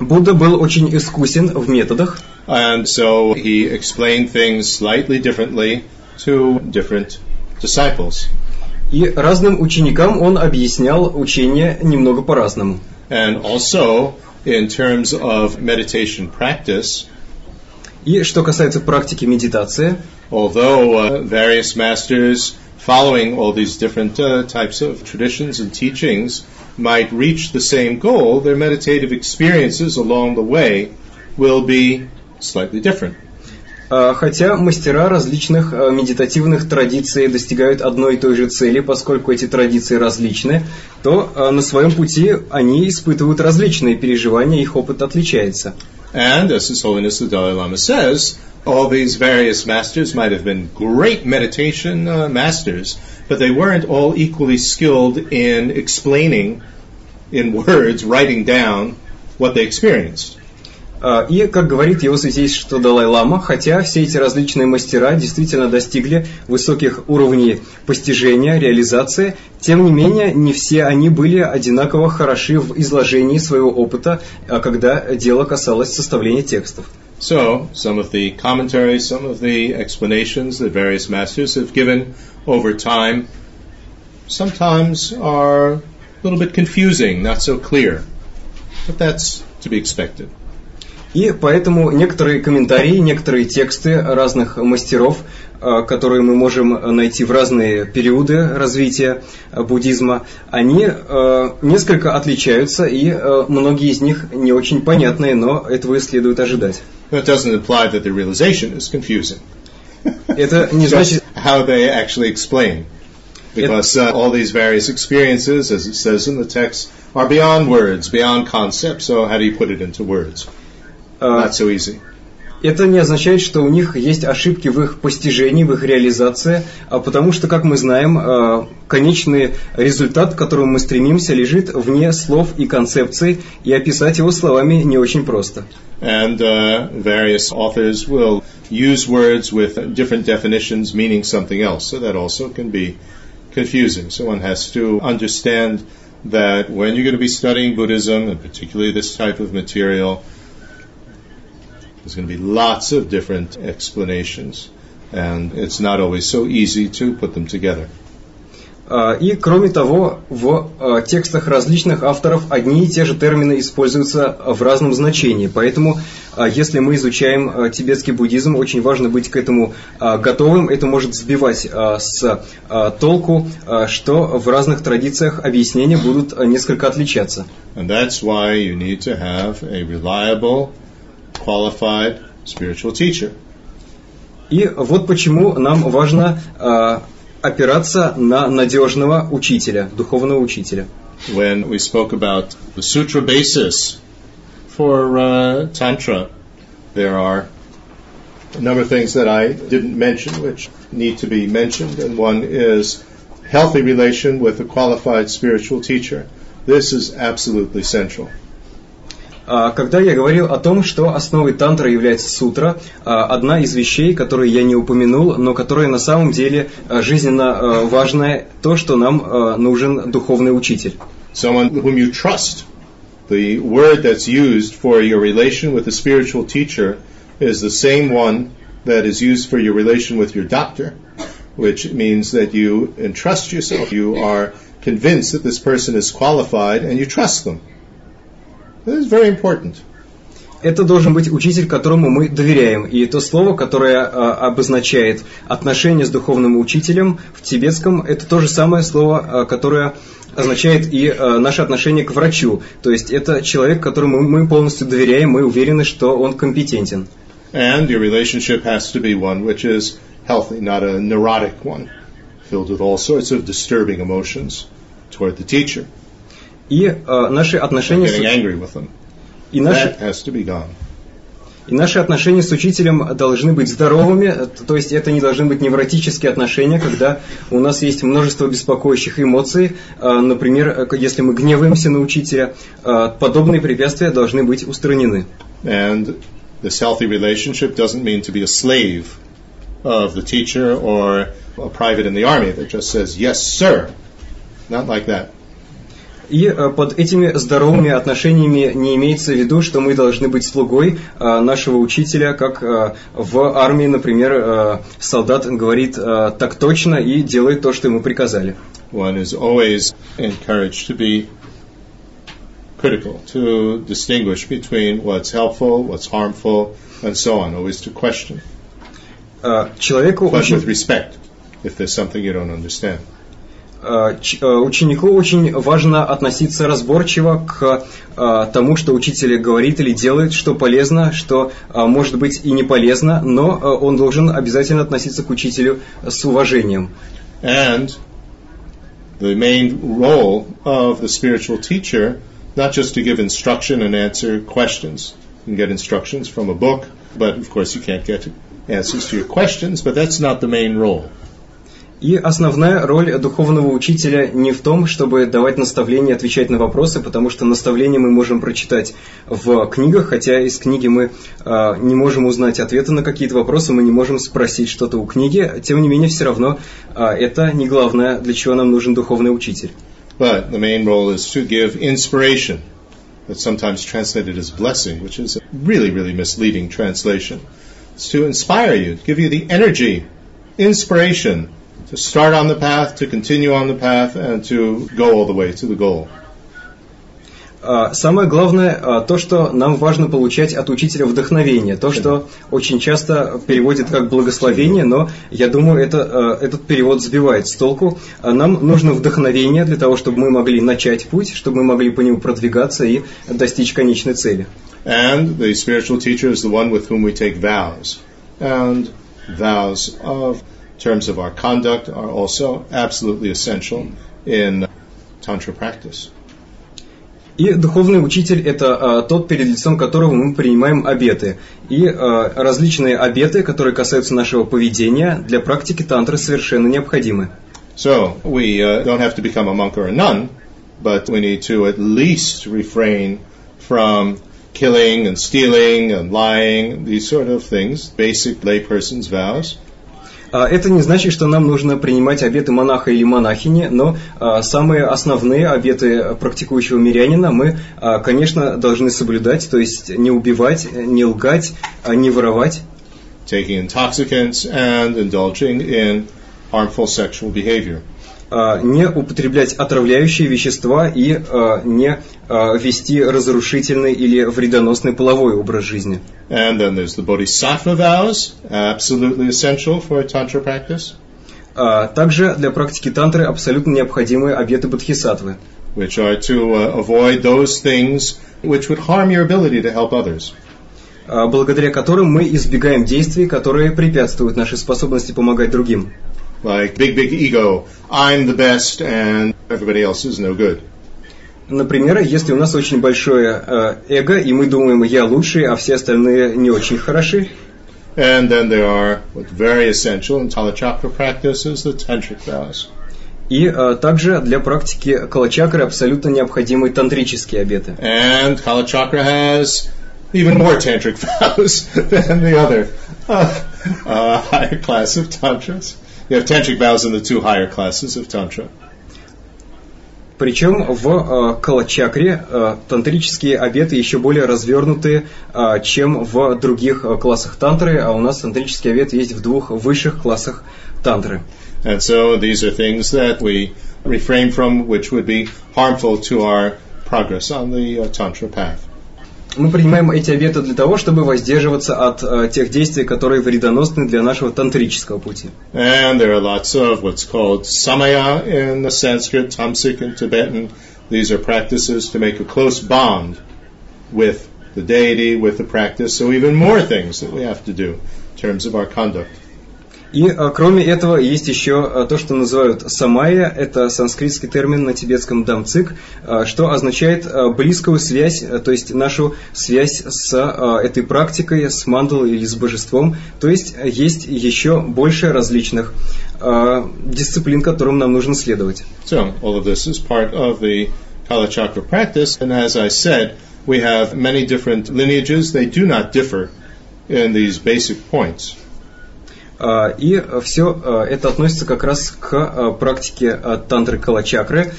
Будда был очень искусен в методах. And so he explained things slightly differently to different disciples. И разным ученикам он объяснял учение немного по-разному. And also, in terms of meditation practice, И что касается практики медитации, although uh, various masters following all these different uh, types of traditions and teachings might reach the same goal, their meditative experiences along the way will be slightly different. Хотя мастера различных медитативных традиций достигают одной и той же цели, поскольку эти традиции различны, то на своем пути они испытывают различные переживания, их опыт отличается. And as His Holiness the Dalai Lama says, all these various masters might have been great meditation uh, masters, but they weren't all equally skilled in explaining in words, writing down what they experienced. И, как говорит его святейшество Далай-Лама, хотя все эти различные мастера действительно достигли высоких уровней постижения, реализации, тем не менее, не все они были одинаково хороши в изложении своего опыта, когда дело касалось составления текстов. So, some of the commentaries, some of the explanations that various masters have given over time sometimes are a little bit confusing, not so clear. But that's to be expected. И поэтому некоторые комментарии, некоторые тексты разных мастеров, э, которые мы можем найти в разные периоды развития буддизма, они э, несколько отличаются, и э, многие из них не очень понятные, но этого и следует ожидать. Это не значит... how they actually explain. Because uh, all these various experiences, as it says in the text, are beyond words, beyond concepts. So how do you put it into words? Not so easy. Это не означает, что у них есть ошибки в их постижении, в их реализации, а потому что, как мы знаем, конечный результат, к которому мы стремимся, лежит вне слов и концепций, и описать его словами не очень просто. And uh, various authors will use words with different definitions meaning something else, so that also can be confusing. So one has to understand that when you're going to be studying Buddhism, and particularly this type of material, there's going to be lots of different explanations, and it's not always so easy to put them together. И, кроме того, в текстах различных авторов одни и те же термины используются в разном значении. Поэтому, если мы изучаем тибетский буддизм, очень важно быть к этому готовым. Это может сбивать с толку, что в разных традициях объяснения будут несколько отличаться. And that's why you need to have a reliable qualified spiritual teacher. И вот почему нам важно э, опираться на надежного учителя, духовного учителя. When we spoke about the sutra basis for uh, Tantra, there are a number of things that I didn't mention which need to be mentioned, and one is healthy relation with a qualified spiritual teacher. This is absolutely central. Когда я говорил о том, что основой тантра является сутра, одна из вещей, которые я не упомянул, но которая на самом деле жизненно важная, то, что нам нужен духовный учитель. Which means that you entrust yourself. You are convinced that this person is qualified and you trust them. This is very important. Это должен быть учитель, которому мы доверяем. И то слово, которое а, обозначает отношение с духовным учителем в тибетском, это то же самое слово, а, которое означает и а, наше отношение к врачу. То есть это человек, которому мы полностью доверяем, мы уверены, что он компетентен. And your relationship has to be one which is healthy, not a neurotic one, filled with all sorts of disturbing emotions toward the teacher. И э, наши отношения с... И наши... И наши отношения с учителем должны быть здоровыми, то есть это не должны быть невротические отношения, когда у нас есть множество беспокоящих эмоций. Э, например, если мы гневаемся на учителя, э, подобные препятствия должны быть устранены. And this healthy relationship doesn't mean to be a slave of the teacher or a private in the army that just says, yes, sir. Not like that. И э, под этими здоровыми отношениями не имеется в виду, что мы должны быть слугой э, нашего учителя, как э, в армии, например, солдат говорит так точно и делает то, что ему приказали. One is always encouraged to be critical, to distinguish between what's helpful, what's harmful, and so on, always to question. Человеку But with respect, if there's something you don't understand. Э, э, ученику очень важно относиться разборчиво к э, тому, что учитель говорит или делает, что полезно, что может быть и не полезно, но он должен обязательно относиться к учителю с уважением. And the main role of the spiritual teacher, not just to give instruction and answer questions, You can get instructions from a book, but of course you can't get answers to your questions, but that's not the main role. И основная роль духовного учителя не в том, чтобы давать наставления, отвечать на вопросы, потому что наставления мы можем прочитать в книгах, хотя из книги мы э, не можем узнать ответы на какие-то вопросы, мы не можем спросить что-то у книги. Тем не менее, все равно э, это не главное, для чего нам нужен духовный учитель. But the main role is to give inspiration. That's sometimes translated as blessing, which is a really, really misleading translation. It's to inspire you, give you the energy, inspiration to start on the path, to continue on the path, and to go all the way to the goal. Самое главное, то, что нам важно получать от учителя вдохновение, то, что очень часто переводит как благословение, но я думаю, это, этот перевод сбивает с толку. Нам нужно вдохновение для того, чтобы мы могли начать путь, чтобы мы могли по нему продвигаться и достичь конечной цели. And the spiritual teacher is the one with whom we take vows. And vows of terms of our conduct are also absolutely essential in Tantra practice. И духовный учитель – это а, тот, перед лицом которого мы принимаем обеты. И а, различные обеты, которые касаются нашего поведения, для практики тантры совершенно необходимы. So, we uh, don't have to become a monk or a nun, but we need to at least refrain from killing and stealing and lying, these sort of things, basic layperson's vows. Это не значит, что нам нужно принимать обеты монаха или монахини, но самые основные обеты практикующего мирянина мы, конечно, должны соблюдать, то есть не убивать, не лгать, не воровать. Taking intoxicants and indulging in harmful sexual behavior. Не употреблять отравляющие вещества и не вести разрушительный или вредоносный половой образ жизни. And then there's the bodhisattva vows, absolutely essential for tantra practice. Также для практики тантры абсолютно необходимы обеты бодхисаттвы. Which are to avoid those things which would harm your ability to help others. Благодаря которым мы избегаем действий, которые препятствуют нашей способности помогать другим. Like big, big ego, I'm the best and everybody else is no good. Например, если у нас очень большое э, эго, и мы думаем, я лучший, а все остальные не очень хороши. And then there are very essential in Talachakra practices, the tantric vows. И э, также для практики калачакры абсолютно необходимы тантрические обеты. And Kalachakra has even more tantric vows than the other uh, uh, higher class of tantras. You have tantric vows in the two higher classes of tantra. Причем в э, калачакре э, тантрические обеты еще более развернуты, э, чем в других э, классах тантры, а у нас тантрические обеты есть в двух высших классах тантры. And so these are things that we refrain from, which would be harmful to our progress on the uh, tantra path. Мы принимаем эти обеты для того, чтобы воздерживаться от э, тех действий, которые вредоносны для нашего тантрического пути. And there are lots of what's called samaya in the Sanskrit, Tamsic in Tibetan. These are practices to make a close bond with the deity, with the practice. So even more things that we have to do in terms of our conduct. И кроме этого есть еще то, что называют самая, это санскритский термин на тибетском дамцик, что означает близкую связь, то есть нашу связь с этой практикой, с мандалой или с божеством. То есть есть еще больше различных дисциплин, которым нам нужно следовать. So, all of this is part of the Kalachakra practice, and as I said, we have many different lineages. They do not differ in these basic points. И все это относится как раз к практике тантры калачакры.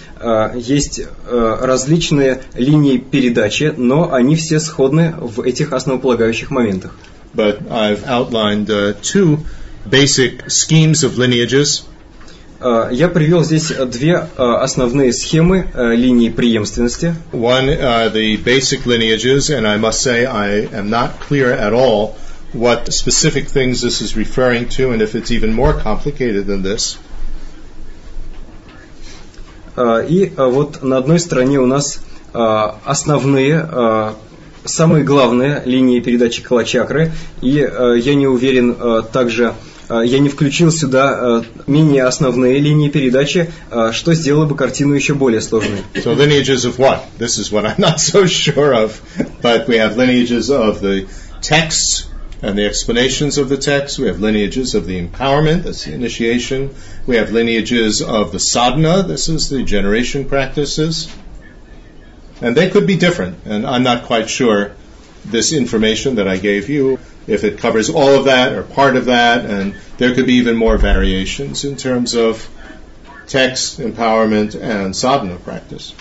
Есть различные линии передачи, но они все сходны в этих основополагающих моментах. But I've outlined uh, two basic schemes of lineages. Я привел здесь две основные схемы линии преемственности. One, uh, the basic lineages, and I must say I am not clear at all what specific things this is referring to and if it's even more complicated than this. И вот на одной стороне у нас основные, самые главные линии передачи калачакры, и я не уверен также, я не включил сюда менее основные линии передачи, что сделало бы картину еще более сложной. So lineages of what? This is what I'm not so sure of. But we have lineages of the texts and the explanations of the text. We have lineages of the empowerment, that's the initiation. We have lineages of the sadhana, this is the generation practices. And they could be different, and I'm not quite sure this information that I gave you, if it covers all of that or part of that, and there could be even more variations in terms of text, empowerment, and sadhana practice.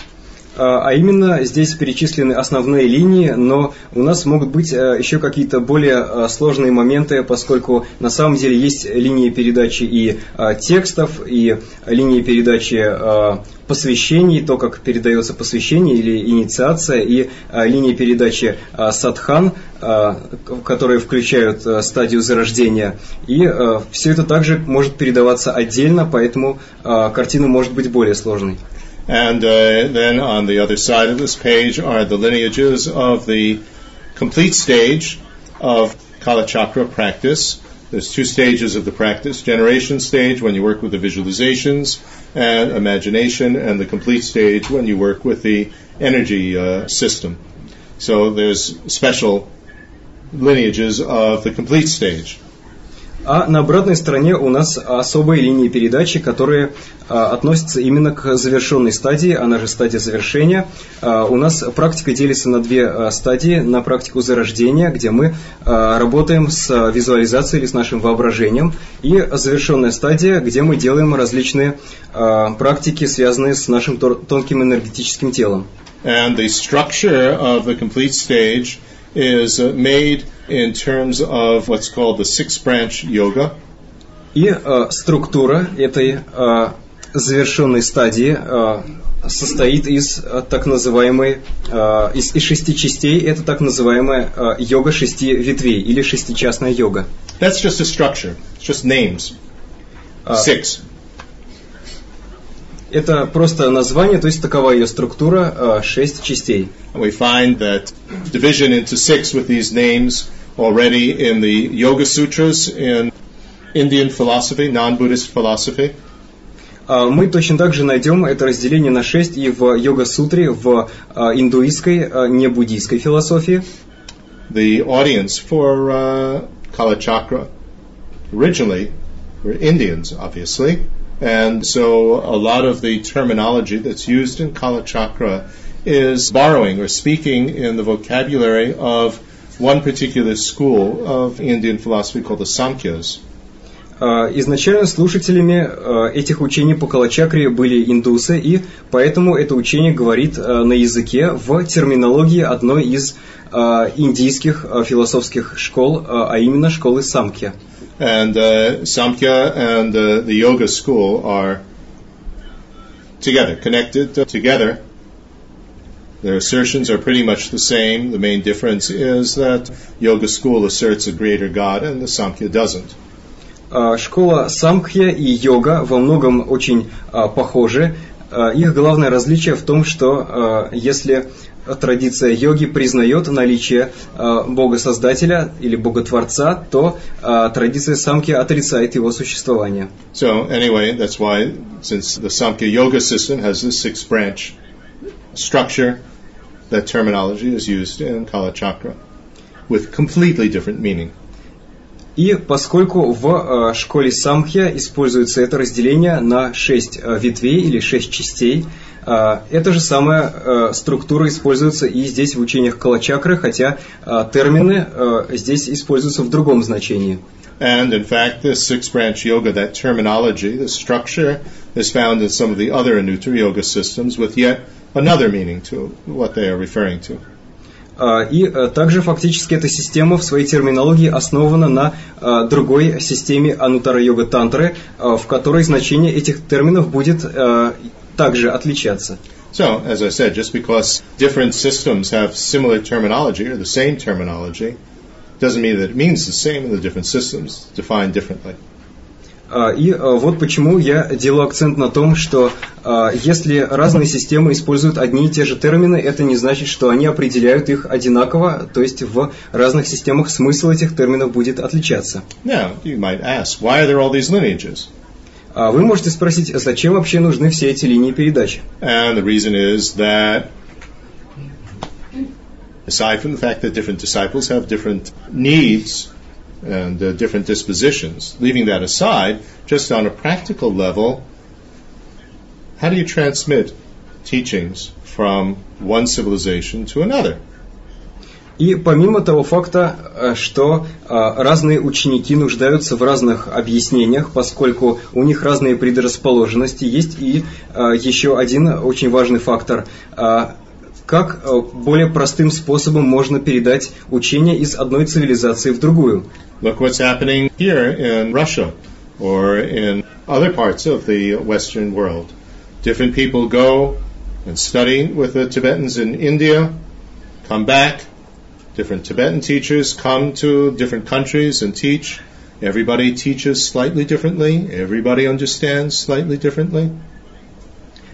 А, а именно здесь перечислены основные линии, но у нас могут быть э, еще какие-то более э, сложные моменты, поскольку на самом деле есть линии передачи и э, текстов, и линии передачи посвящений, то, как передается посвящение или инициация, и линии передачи садхан, которые включают стадию зарождения. И все это также может передаваться отдельно, поэтому картина может быть более сложной. And uh, then on the other side of this page are the lineages of the complete stage of Kalachakra practice. There's two stages of the practice generation stage when you work with the visualizations and imagination, and the complete stage when you work with the energy uh, system. So there's special lineages of the complete stage. А на обратной стороне у нас особые линии передачи, которые а, относятся именно к завершенной стадии, она же стадия завершения. А, у нас практика делится на две а, стадии. На практику зарождения, где мы работаем с визуализацией или с нашим воображением, и завершенная стадия, где мы делаем различные практики, связанные с нашим тонким энергетическим телом. And the structure of the complete stage is made in terms of what's called the six branch yoga. И э, структура этой э, завершенной стадии э, состоит из э, так называемой э, из, из шести частей. Это так называемая э, йога шести ветвей или шестичастная йога. That's just a structure. It's just names. Six. Это просто название, то есть такова ее структура, шесть частей. We find that division into six with these names already in the Yoga Sutras in Indian philosophy, non-Buddhist philosophy. Мы точно так же найдем это разделение на шесть и в йога-сутре, в индуистской, не буддийской философии. The audience for uh, Kalachakra originally were Indians, obviously. And so a lot of the terminology that's used in Kalachakra is borrowing or speaking in the vocabulary of one particular school of Indian philosophy called the Samkhyas. Изначально слушателями этих учений по Калачакре были индусы, и поэтому это учение говорит на языке в терминологии одной из индийских философских школ, а именно школы Самkhya. And uh, Samkhya and uh, the yoga school are together, connected together. Their assertions are pretty much the same. The main difference is that yoga school asserts a greater God and the Samkhya doesn't. Школа Самkhya и йога во многом очень похожи. Их главное различие в том, что если традиция йоги признает наличие э, Бога-создателя или Бога-творца, то э, традиция самки отрицает его существование. So anyway, that's why since the Samkhya yoga system has this six branch structure, that terminology is used in Kala Chakra with completely different meaning. И поскольку в э, школе Самхья используется это разделение на шесть ветвей или шесть частей, эта же самая э, структура используется и здесь в учениях Калачакры, хотя э, термины э, здесь используются в другом значении. And in fact, this six branch yoga, that terminology, the structure, is found in some of the other Anuttara yoga systems with yet another meaning to what they are referring to. И также фактически эта система в своей терминологии основана на другой системе Анутара Йога Тантры, в которой значение этих терминов будет также отличаться. So, as I said, just because different systems have similar terminology or the same terminology, doesn't mean that it means the same in the different systems, defined differently. И вот почему я делаю акцент на том, что если разные системы используют одни и те же термины, это не значит, что они определяют их одинаково, то есть в разных системах смысл этих терминов будет отличаться. Now, you might ask, why are there all these lineages? А вы можете спросить, зачем вообще нужны все эти линии передачи? And the reason is that aside from the fact that different disciples have different needs and uh, different dispositions, leaving that aside, just on a practical level, how do you transmit teachings from one civilization to another? И помимо того факта, что разные ученики нуждаются в разных объяснениях, поскольку у них разные предрасположенности, есть и еще один очень важный фактор как более простым способом можно передать учение из одной цивилизации в другую. Look what's happening here in Russia or in other parts of the Western world. Different people go and study with the Tibetans in India, come back. Different Tibetan teachers come to different countries and teach. Everybody teaches slightly differently. Everybody understands slightly differently.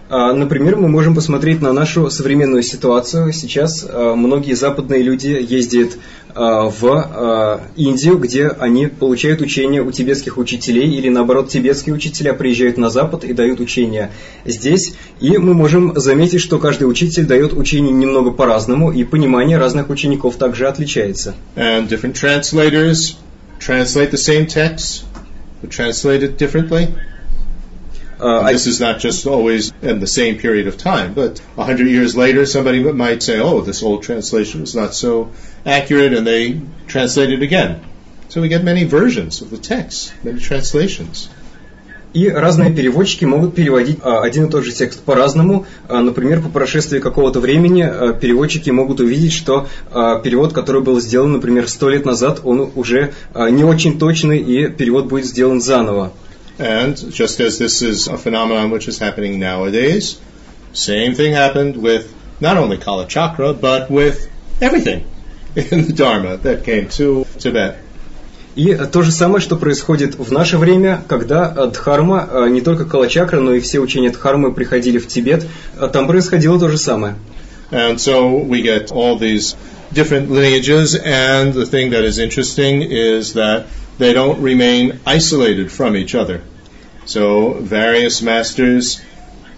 Например, мы можем посмотреть на нашу современную ситуацию. Сейчас многие западные люди ездят в Индию, где они получают учение у тибетских учителей, или наоборот, тибетские учителя приезжают на Запад и дают учение здесь. И мы можем заметить, что каждый учитель дает учение немного по-разному, и понимание разных учеников также отличается. And different translators translate the same text, but translate it differently. Uh, this is not just always in the same period of time, but a hundred years later, somebody might say, "Oh, this old translation was not so accurate," and they translate it again. So we get many versions of the text, many translations. И разные переводчики могут переводить один и тот же текст по-разному. Например, по прошествии какого-то времени переводчики могут увидеть, что перевод, который был сделан, например, сто лет назад, он уже не очень точный, и перевод будет сделан заново. And just as this is a phenomenon which is happening nowadays, same thing happened with not only Kala Chakra, but with everything in the Dharma that came to Tibet. И то же самое, что происходит в наше время, когда Дхарма, не только Калачакра, но и все учения Дхармы приходили в Тибет, там происходило то же самое. And so we get all these different lineages, and the thing that is interesting is that they don't remain isolated from each other. So various masters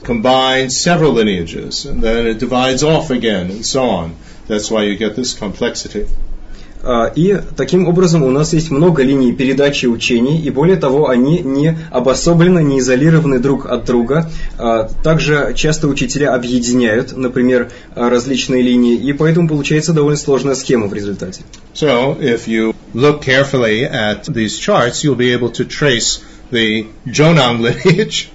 combine several lineages, and then it divides off again, and so on. That's why you get this complexity. И таким образом у нас есть много линий передачи учений, и более того, они не обособлены, не изолированы друг от друга. Также часто учителя объединяют, например, различные линии, и поэтому получается довольно сложная схема в результате. So, if you look carefully at these charts, you'll be able to trace the Jonang lineage.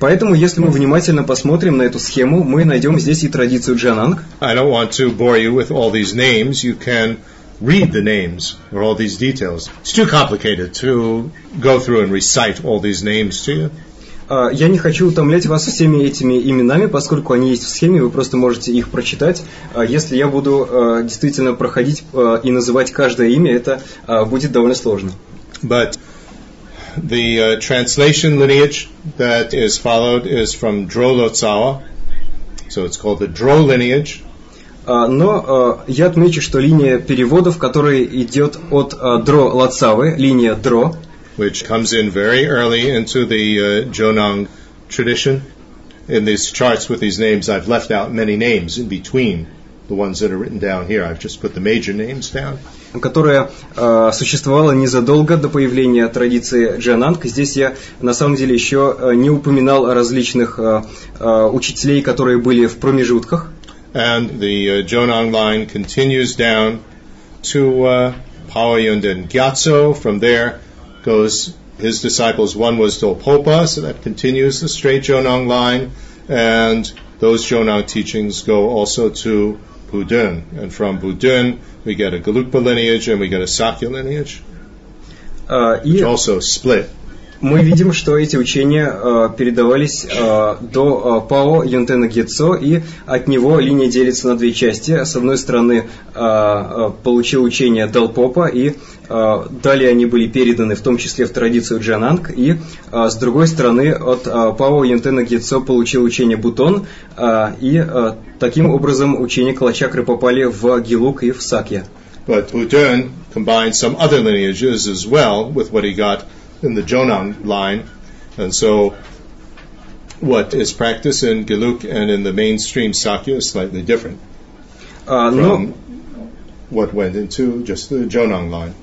Поэтому, если мы внимательно посмотрим на эту схему, мы найдем здесь и традицию Джананг. I don't want to bore you with all these names. You can read the names or all these details. It's too complicated to go through and recite all these names to you. Я не хочу утомлять вас всеми этими именами, поскольку они есть в схеме, вы просто можете их прочитать. Если я буду действительно проходить и называть каждое имя, это будет довольно сложно. But the uh, translation lineage that is followed is from Dro Lotsawa. So it's called the Dro lineage. Но я отмечу, что линия переводов, которая идет от Дро Лацавы, линия Дро, which comes in very early into the uh, Jonang tradition. In these charts with these names, I've left out many names in between the ones that are written down here. I've just put the major names down. которая э, существовала незадолго до появления традиции Джананг. Здесь я на самом деле еще не упоминал различных э, э, учителей, которые были в промежутках. And the uh, Jonang line continues down to uh, Paoyund and Gyatso. From there goes his disciples. One was Dolpopa, so that continues the straight Jonang line. And those Jonang teachings go also to Budun. And from Budun, we get a Galukpa lineage and we get a Sakya lineage, uh, which also split мы видим, что эти учения э, передавались э, до э, Пао Юнтена Гетцо, и от него линия делится на две части. С одной стороны, э, э получил учение Далпопа, и э, далее они были переданы в том числе в традицию Джананг, и э, с другой стороны, от э, Пао Юнтена Гетцо получил учение Бутон, э, и э, таким образом учения Калачакры попали в Гилук и в Сакья. But Butön combined some other lineages as well with what he got in the Jonang line. And so what is practiced in Geluk and in the mainstream Sakya is slightly different uh, from no. what went into just the Jonang line.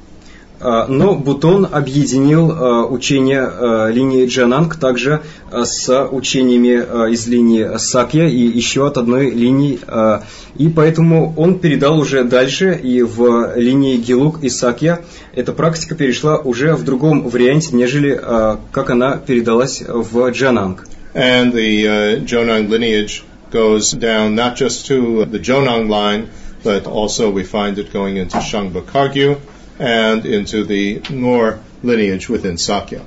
А, но Бутон объединил а, учение а, линии Джананг также с учениями из линии Сакья и еще от одной линии. И поэтому он передал уже дальше, и в линии Гилук и Сакья эта практика перешла уже в другом варианте, нежели как она передалась в Джананг. And the uh, Jonang lineage goes down not just to the Jonang line, but also we find it going into Shangba Kagyu, and into the Nor lineage within Sakya.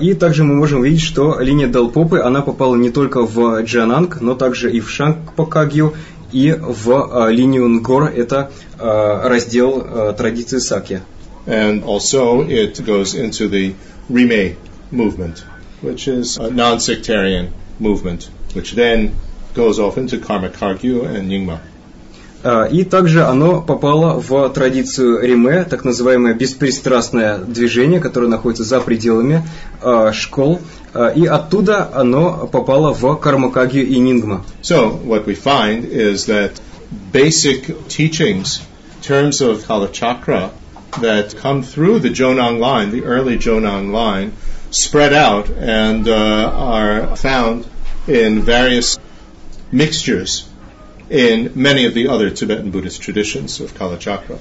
И также мы можем видеть, что линия Далпопы, она попала не только в Джананг, но также и в Шангпакагью, и в линию Нгор, это раздел традиции Сакья. And also it goes into the Rime movement, which is a non-sectarian movement, which then goes off into Karma Kargyu and Nyingma. А, и также оно попало в традицию Риме, так называемое беспристрастное движение, которое находится за пределами а, школ. А, и оттуда оно попало в Кармакагию и Нингма. So, what we find is that basic teachings, terms of Kalachakra, that come through the Jonang line, the early Jonang line, spread out and uh, are found in various mixtures in many of the other Tibetan Buddhist traditions of Kalachakra.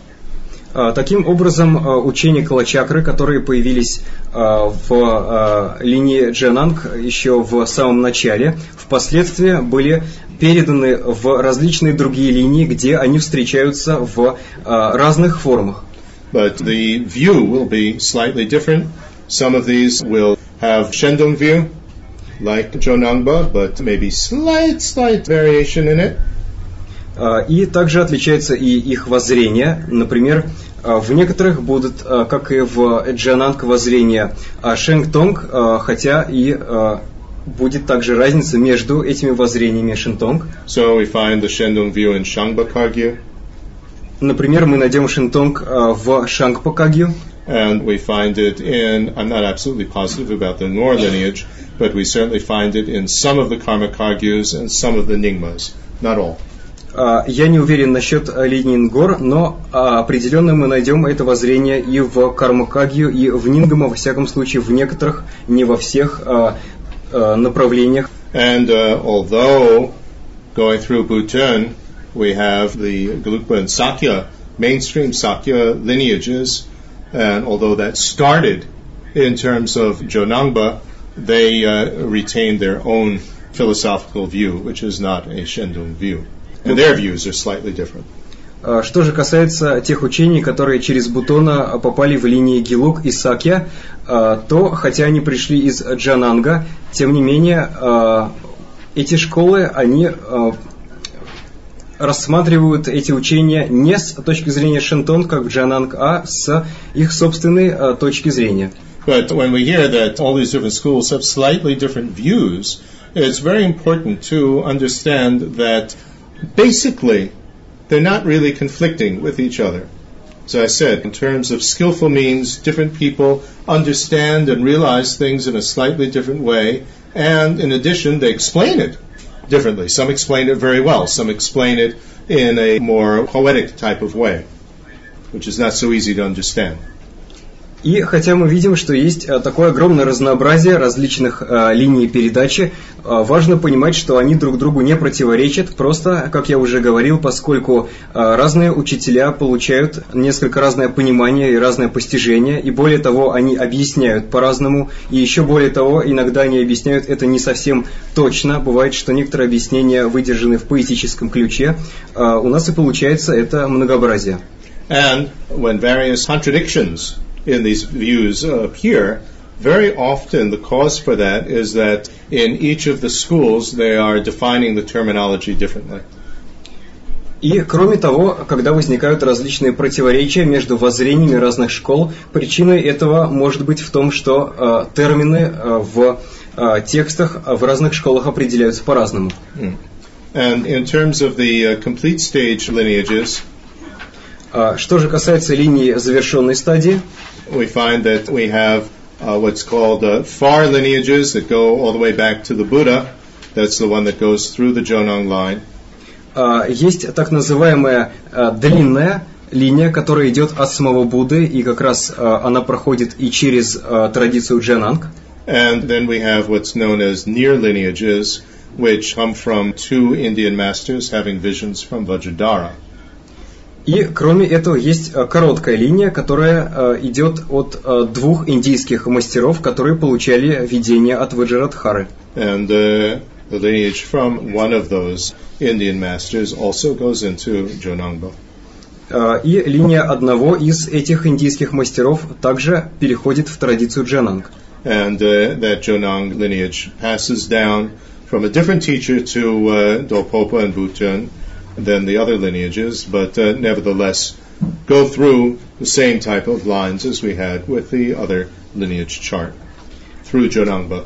Таким образом, учения Калачакры, которые появились в линии Джананг еще в самом начале, впоследствии были переданы в различные другие линии, где они встречаются в разных формах. But the view will be slightly different. Some of these will have Shendong view, like Jonangba, but maybe slight, slight variation in it. А, и также отличается и их воззрение. Например, а, в некоторых будут, а, как и в Джананг, воззрение Шенгтонг, хотя и будет также разница между этими воззрениями Шентонг. So we find the Shendong view in Shangpa Например, мы найдем Шентонг в Шангпакагью. And we find it in, I'm not absolutely positive about the Nor lineage, but we certainly find it in some of the Karma Kagyus and some of the Nyingmas, not all. А, я не уверен насчет Ленингор, но а, определенно мы найдем это воззрение и в Кармакагью, и в Нингама, во всяком случае, в некоторых, не во всех а, направлениях. And uh, although going through Bhutan, we have the Gelugpa and Sakya, mainstream Sakya lineages, and although that started in terms of Jonangba, they uh, retained their own philosophical view, which is not a Shendong view. And their views are slightly different. А, что же касается тех учений, которые через Бутона попали в линии Гилук и Сакья, а, то, хотя они пришли из Джананга, тем не менее, а, эти школы, они рассматривают эти учения не с точки зрения Шентон, как в Джананг, а с их собственной точки зрения. But when we hear that all these different schools have slightly different views, it's very important to understand that basically, they're not really conflicting with each other. As I said, in terms of skillful means, different people understand and realize things in a slightly different way, and in addition, they explain it differently. Some explain it very well, some explain it in a more poetic type of way, which is not so easy to understand. И хотя мы видим, что есть э, такое огромное разнообразие различных э, линий передачи, э, важно понимать, что они друг другу не противоречат, просто, как я уже говорил, поскольку э, разные учителя получают несколько разное понимание и разное постижение, и более того, они объясняют по-разному, и еще более того, иногда они объясняют это не совсем точно, бывает, что некоторые объяснения выдержаны в поэтическом ключе, э, у нас и получается это многообразие. And when various contradictions in these views appear, very often the cause for that is that in each of the schools they are defining the terminology differently. И кроме того, когда возникают различные противоречия между воззрениями разных школ, причиной этого может быть в том, что э, термины э, в э, текстах в разных школах определяются по-разному. And in terms of the uh, complete stage lineages, Что же касается линии завершенной стадии, we find that we have uh, what's called uh, far lineages that go all the way back to the Buddha. That's the one that goes through the Jonang line. а, есть так называемая а, длинная линия, которая идет от самого Будды, и как раз а, она проходит и через а, традицию Джананг. And then we have what's known as near lineages, which come from two Indian masters having visions from Vajradhara. И кроме этого есть а, короткая линия, которая а, идет от а, двух индийских мастеров, которые получали видение от Ваджарадхары. And uh, the lineage from one of those Indian masters also goes into Jonangba. И линия одного из этих индийских мастеров также переходит в традицию Джананг. And uh, that Jonang lineage passes down from a different teacher to uh, Dolpopa and Bhutan than the other lineages, but uh, nevertheless go through the same type of lines as we had with the other lineage chart through Jonangba.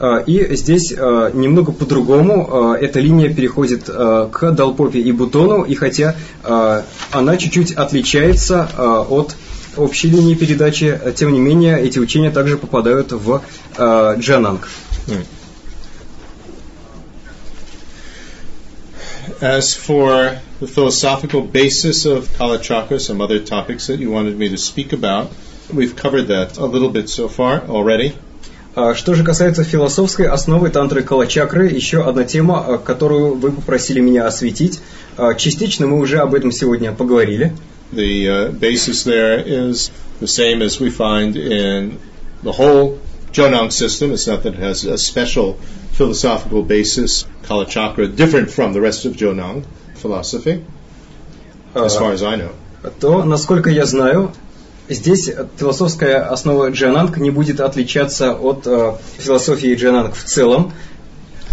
А, И здесь а, немного по-другому а, эта линия переходит к Далпопе и Бутону, и хотя она чуть-чуть отличается от общей линии передачи, тем не менее эти учения также попадают в Джананг. As for the philosophical basis of Kalachakra, some other topics that you wanted me to speak about, we've covered that a little bit so far already. А, Что же касается философской основы тантры Калачакры, еще одна тема, а, которую вы попросили меня осветить. А, Частично мы уже об этом сегодня поговорили. The uh, basis there is the same as we find in the whole Jonang system. It's not that it has a special philosophical basis, Kalachakra, different from the rest of Jonang philosophy, as far as I know. то, насколько я знаю, здесь философская основа Джананг не будет отличаться от э, философии Джананг в целом,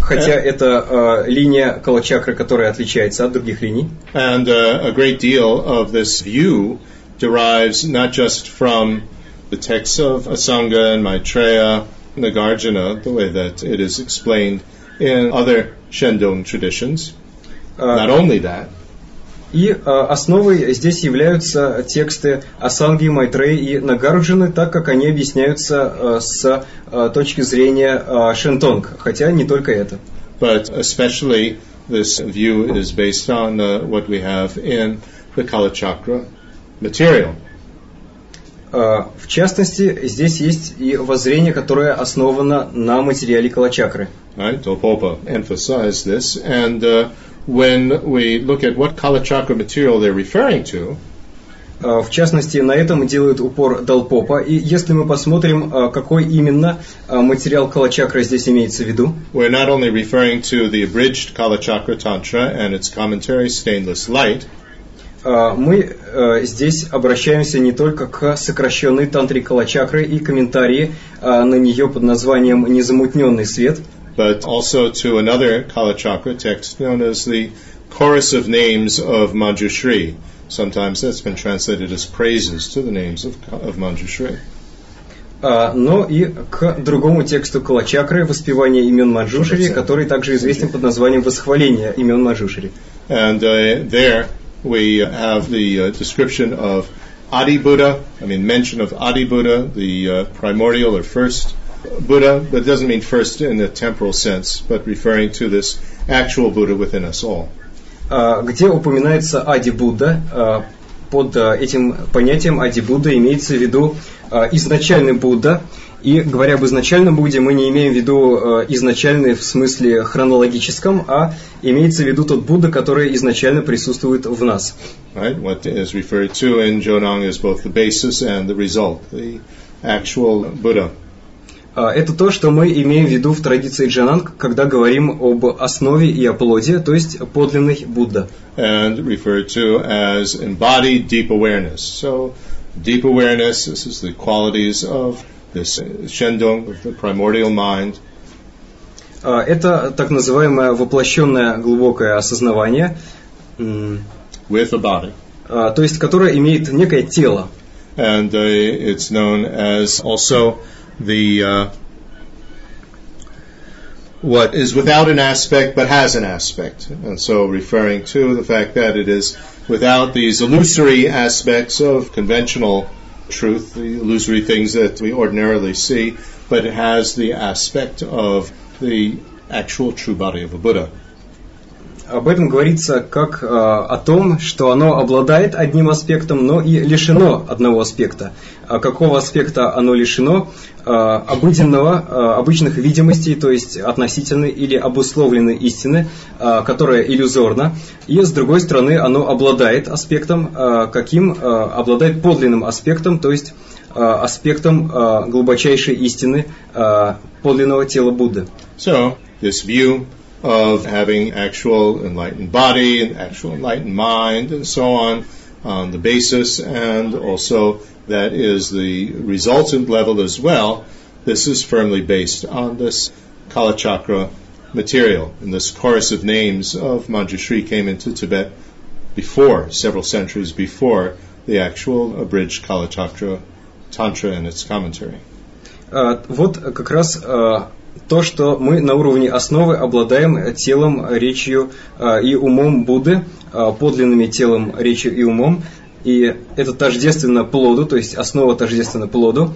хотя это э, линия Калачакры, которая отличается от других линий. And uh, a great deal of this view derives not just from the texts of Asanga and Maitreya, Nagarjuna, the way that it is explained in other Shendong traditions. А, Not only that, И э, основой здесь являются тексты Асанги, Майтреи и Нагарджуны, так как они объясняются э, с э, точки зрения э, Шентонг, хотя не только это. but especially this view is based on uh, what we have in the Kalachakra material. Э, В частности, здесь есть и воззрение, которое основано на материале Калачакры. Right? Dolpopa emphasized this, and uh, when we look at what Kalachakra material they're referring to, Э, В частности, на этом делает упор Далпопа. И если мы посмотрим, э, какой именно материал Калачакры здесь имеется в виду, we're not only referring to the abridged Kalachakra Tantra and its commentary, Stainless Light, мы э, здесь обращаемся не только к сокращенной тантре Калачакры и комментарии э, на нее под названием «Незамутненный свет», but also to another Kalachakra text known as the Chorus of Names of Manjushri. Sometimes that's been translated as praises to the names of, of Manjushri. э, но и к другому тексту Калачакры «Воспевание имен Маджушери», который также известен под названием «Восхваление имен Маджушери». And uh, there we have the uh, description of Adi Buddha, I mean, mention of Adi Buddha, the uh, primordial or first Buddha, but it doesn't mean first in the temporal sense, but referring to this actual Buddha within us all. а, где упоминается Ади Будда. А, Под а, этим понятием Ади Будда имеется в виду а, изначальный Будда. И говоря об изначальном Будде, мы не имеем в виду а, изначальный в смысле хронологическом, а имеется в виду тот Будда, который изначально присутствует в нас. Right? What is referred to in Jonang is both the basis and the result, the actual Buddha. Это то, что мы имеем в виду в традиции Джананг, когда говорим об основе и о плоде, то есть подлинный Будда. And referred to as embodied deep awareness. So, deep awareness, this is the qualities of this Shendong, of the primordial mind. Это так называемое воплощенное глубокое осознавание. With a body. То есть, которое имеет некое тело. And uh, it's known as also the uh, what is without an aspect but has an aspect, and so referring to the fact that it is without these illusory aspects of conventional truth, the illusory things that we ordinarily see, but it has the aspect of the actual true body of a Buddha. Об этом говорится как э, о том, что оно обладает одним аспектом, но и лишено одного аспекта. А какого аспекта оно лишено? Э, обыденного, э, обычных видимостей, то есть относительной или обусловленной истины, э, которая иллюзорна. И с другой стороны, оно обладает аспектом, э, каким э, обладает подлинным аспектом, то есть э, аспектом э, глубочайшей истины э, подлинного тела Будды. So, this view of having actual enlightened body and actual enlightened mind and so on on the basis and also that is the resultant level as well. This is firmly based on this Kalachakra material. And this chorus of names of Manjushri came into Tibet before, several centuries before the actual abridged Kalachakra Tantra and its commentary. Uh, вот как раз uh, то, что мы на уровне основы обладаем телом, речью э, и умом Будды, э, подлинными телом, речью и умом, и это тождественно плоду, то есть основа тождественна плоду.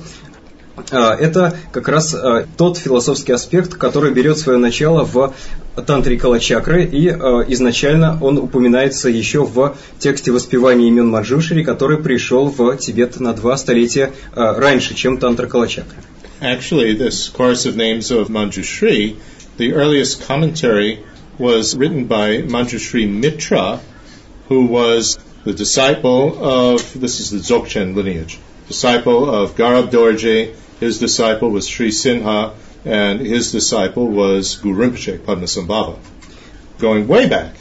Э, это как раз тот философский аспект, который берет свое начало в тантре Калачакры, и изначально он упоминается еще в тексте воспевания имен Маджушери, который пришел в Тибет на два столетия раньше, чем тантра Калачакры. Actually, this chorus of names of Manjushri, the earliest commentary was written by Manjushri Mitra, who was the disciple of, this is the Dzogchen lineage, disciple of Garab Dorje, his disciple was Sri Sinha, and his disciple was Guru Rinpoche, Padmasambhava. Going way back.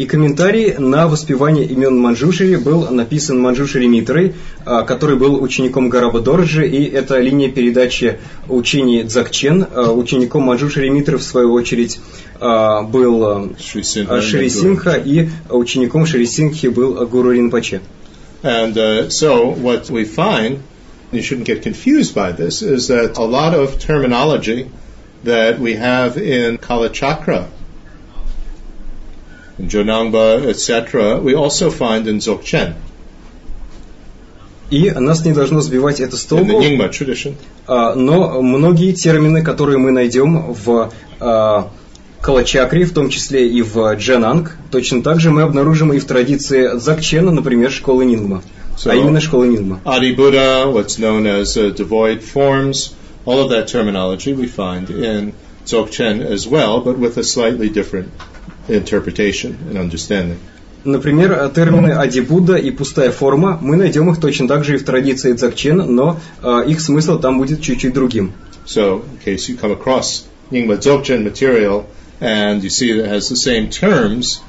И комментарий на воспевание имен Манджушери был написан Манджушери Митрой, а, который был учеником Гараба Дорджи, и это линия передачи учений Дзакчен. А, учеником Манджушери Митры, в свою очередь, а, был Шри Синха, и учеником Шри Синхи был Гуру Ринпаче. And uh, so what we find, you shouldn't get confused by this, is that a lot of terminology that we have in Kalachakra in Jonangba, etc., we also find in Dzogchen. И нас не должно сбивать это с толку. Tradition. Но многие термины, которые мы найдем в Калачакре, в том числе и в Джананг, точно так же мы обнаружим и в традиции Дзакчена, например, школы Нингма. So, а именно школы Нингма. Adi Buddha, what's known as uh, devoid forms, all of that terminology we find in Dzogchen as well, but with a slightly different interpretation and understanding. Например, термины адибудда и пустая форма, мы найдем их точно так же и в традиции дзакчен, но э, их смысл там будет чуть-чуть другим. So, in case you come across Nyingma Dzogchen material and you see that it has the same terms,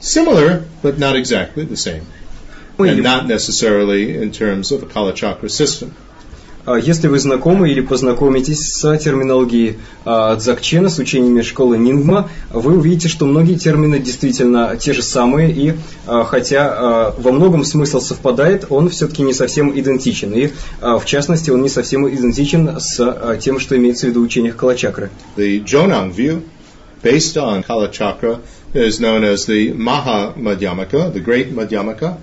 similar but not exactly the same, and not necessarily in terms of a Kala Chakra system. Если вы знакомы или познакомитесь с терминологией Дзакчена, с учениями школы Нингма, вы увидите, что многие термины действительно те же самые, и хотя во многом смысл совпадает, он все-таки не совсем идентичен. И в частности, он не совсем идентичен с тем, что имеется в виду в учениях Калачакры. The Jonang view, based on Kalachakra, is known as the Maha Madhyamaka, the Great Madhyamaka.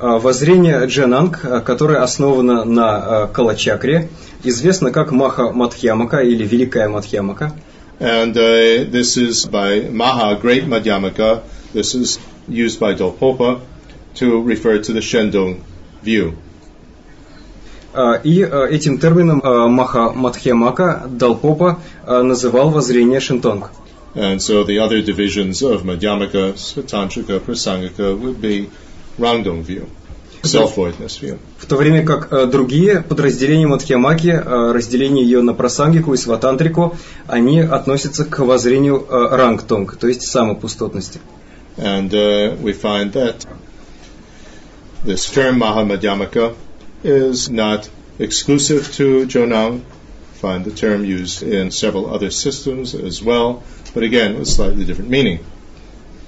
Воззрение Джананг, которое основано на Калачакре, известно как Маха Мадхьямака или Великая Мадхьямака. And uh, this is by Maha, Great Madhyamaka. This is used by Dolpopa to refer to the Shendong view. И этим термином Маха Мадхьямака Далпопа называл воззрение Шентонг. And so the other divisions of Madhyamaka, Tantrika, Prasangika would be Rangdong view. self-voidness view. В то время как э, другие подразделения Мадхьямаки, э, разделение ее на прасангику и сватантрику, они относятся к воззрению э, рангтонг, то есть самопустотности. And uh, we find that this term Mahamadhyamaka is not exclusive to Jonang. Find the term used in several other systems as well, but again with slightly different meaning.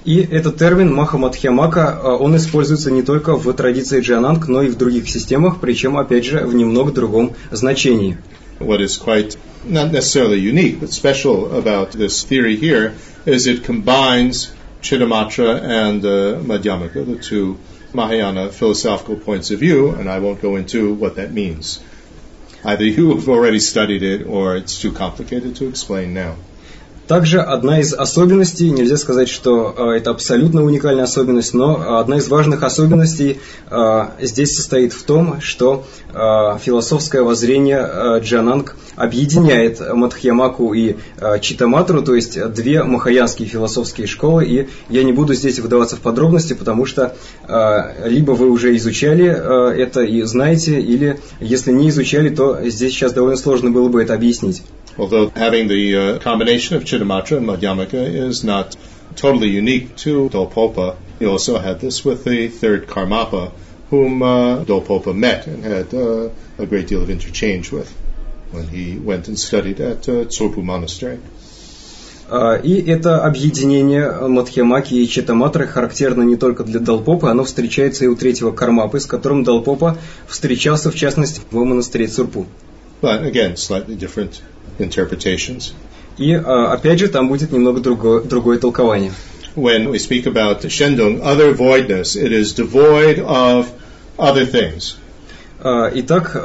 И этот термин Махамадхьямака, он используется не только в традиции Джананг, но и в других системах, причем, опять же, в немного другом значении. What is quite not necessarily unique, but special about this theory here is it combines Chittamatra and uh, Madhyamaka, the two Mahayana philosophical points of view, and I won't go into what that means. Either you have already studied it or it's too complicated to explain now. Также одна из особенностей, нельзя сказать, что э, это абсолютно уникальная особенность, но одна из важных особенностей э, здесь состоит в том, что э, философское воззрение Джананг объединяет Мадхьямаку и Читаматру, то есть две махаянские философские школы, и я не буду здесь выдаваться в подробности, потому что либо вы уже изучали это и знаете, или если не изучали, то здесь сейчас довольно сложно было бы это объяснить. Although having the uh, combination of Chittamatra and Madhyamaka is not totally unique to Dolpopa, he also had this with the third Karmapa, whom uh, Dolpopa met and had uh, a great deal of interchange with when he went and studied at uh, Tsopu Monastery. И это объединение Мадхьямаки и Читаматры характерно не только для Далпопа, оно встречается и у третьего Кармапы, с которым Далпопа встречался, в частности, в монастыре Цурпу. But again, slightly different interpretations. И опять же там будет немного другое, другое толкование. When we speak about Shendong, other voidness, it is devoid of other things. Итак,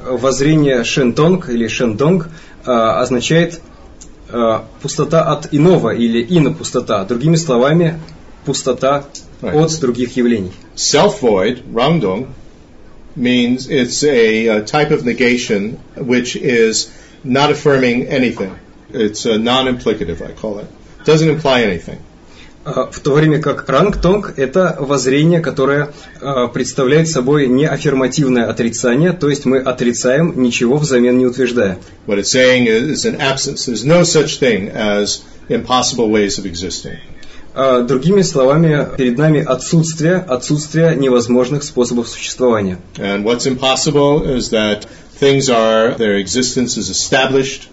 воззрение Шентонг или Шендонг означает пустота от иного или инопустота. Другими словами, пустота right. от других явлений. Self-void, Rangdong, means it's a, a type of negation which is not affirming anything. It's a non-implicative, I call it. Doesn't imply anything. В то время как рангтонг – это воззрение, которое представляет собой не аффирмативное отрицание, то есть мы отрицаем, ничего взамен не утверждая. What it's saying is an absence. There's no such thing as impossible ways of existing. Другими словами, перед нами отсутствие, отсутствие невозможных способов существования. And what's impossible is that things are, their existence is established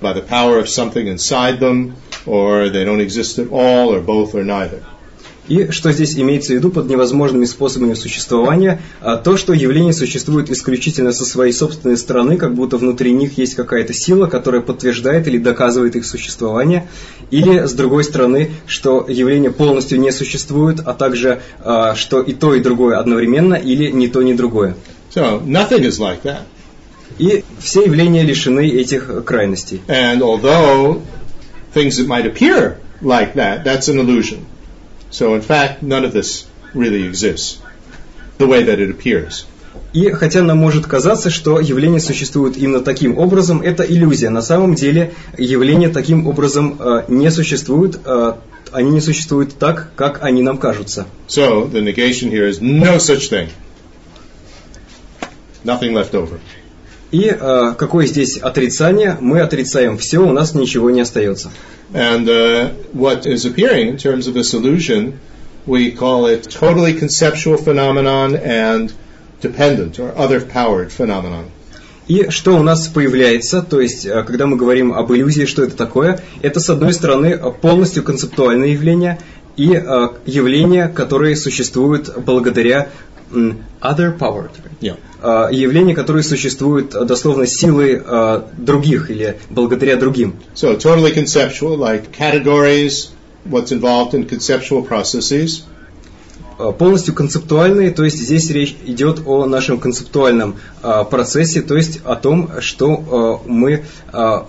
by the power of something inside them, or they don't exist at all, or both, or neither. И что здесь имеется в виду под невозможными способами существования? А то, что явления существуют исключительно со своей собственной стороны, как будто внутри них есть какая-то сила, которая подтверждает или доказывает их существование. Или, с другой стороны, что явления полностью не существуют, а также, а, что и то, и другое одновременно, или ни то, ни другое. So, nothing is like that. И все явления лишены этих крайностей. And although things that might appear like that, that's an illusion. So in fact, none of this really exists the way that it appears. И хотя нам может казаться, что явления существуют именно таким образом, это иллюзия. На самом деле явления таким образом э, не существуют, э, они не существуют так, как они нам кажутся. So the negation here is no such thing. Nothing left over. И э, какое здесь отрицание? Мы отрицаем все, у нас ничего не остается. And uh, what is appearing in terms of this illusion, we call it totally conceptual phenomenon and dependent or other powered phenomenon. И что у нас появляется, то есть, когда мы говорим об иллюзии, что это такое, это, с одной стороны, полностью концептуальное явление и э, явления, которые существуют благодаря other powered. Yeah. Uh, явления, которые существуют дословно силой uh, других или благодаря другим. So totally conceptual, like categories, what's involved in conceptual processes. Полностью концептуальные, то есть здесь речь идет о нашем концептуальном процессе, то есть о том, что мы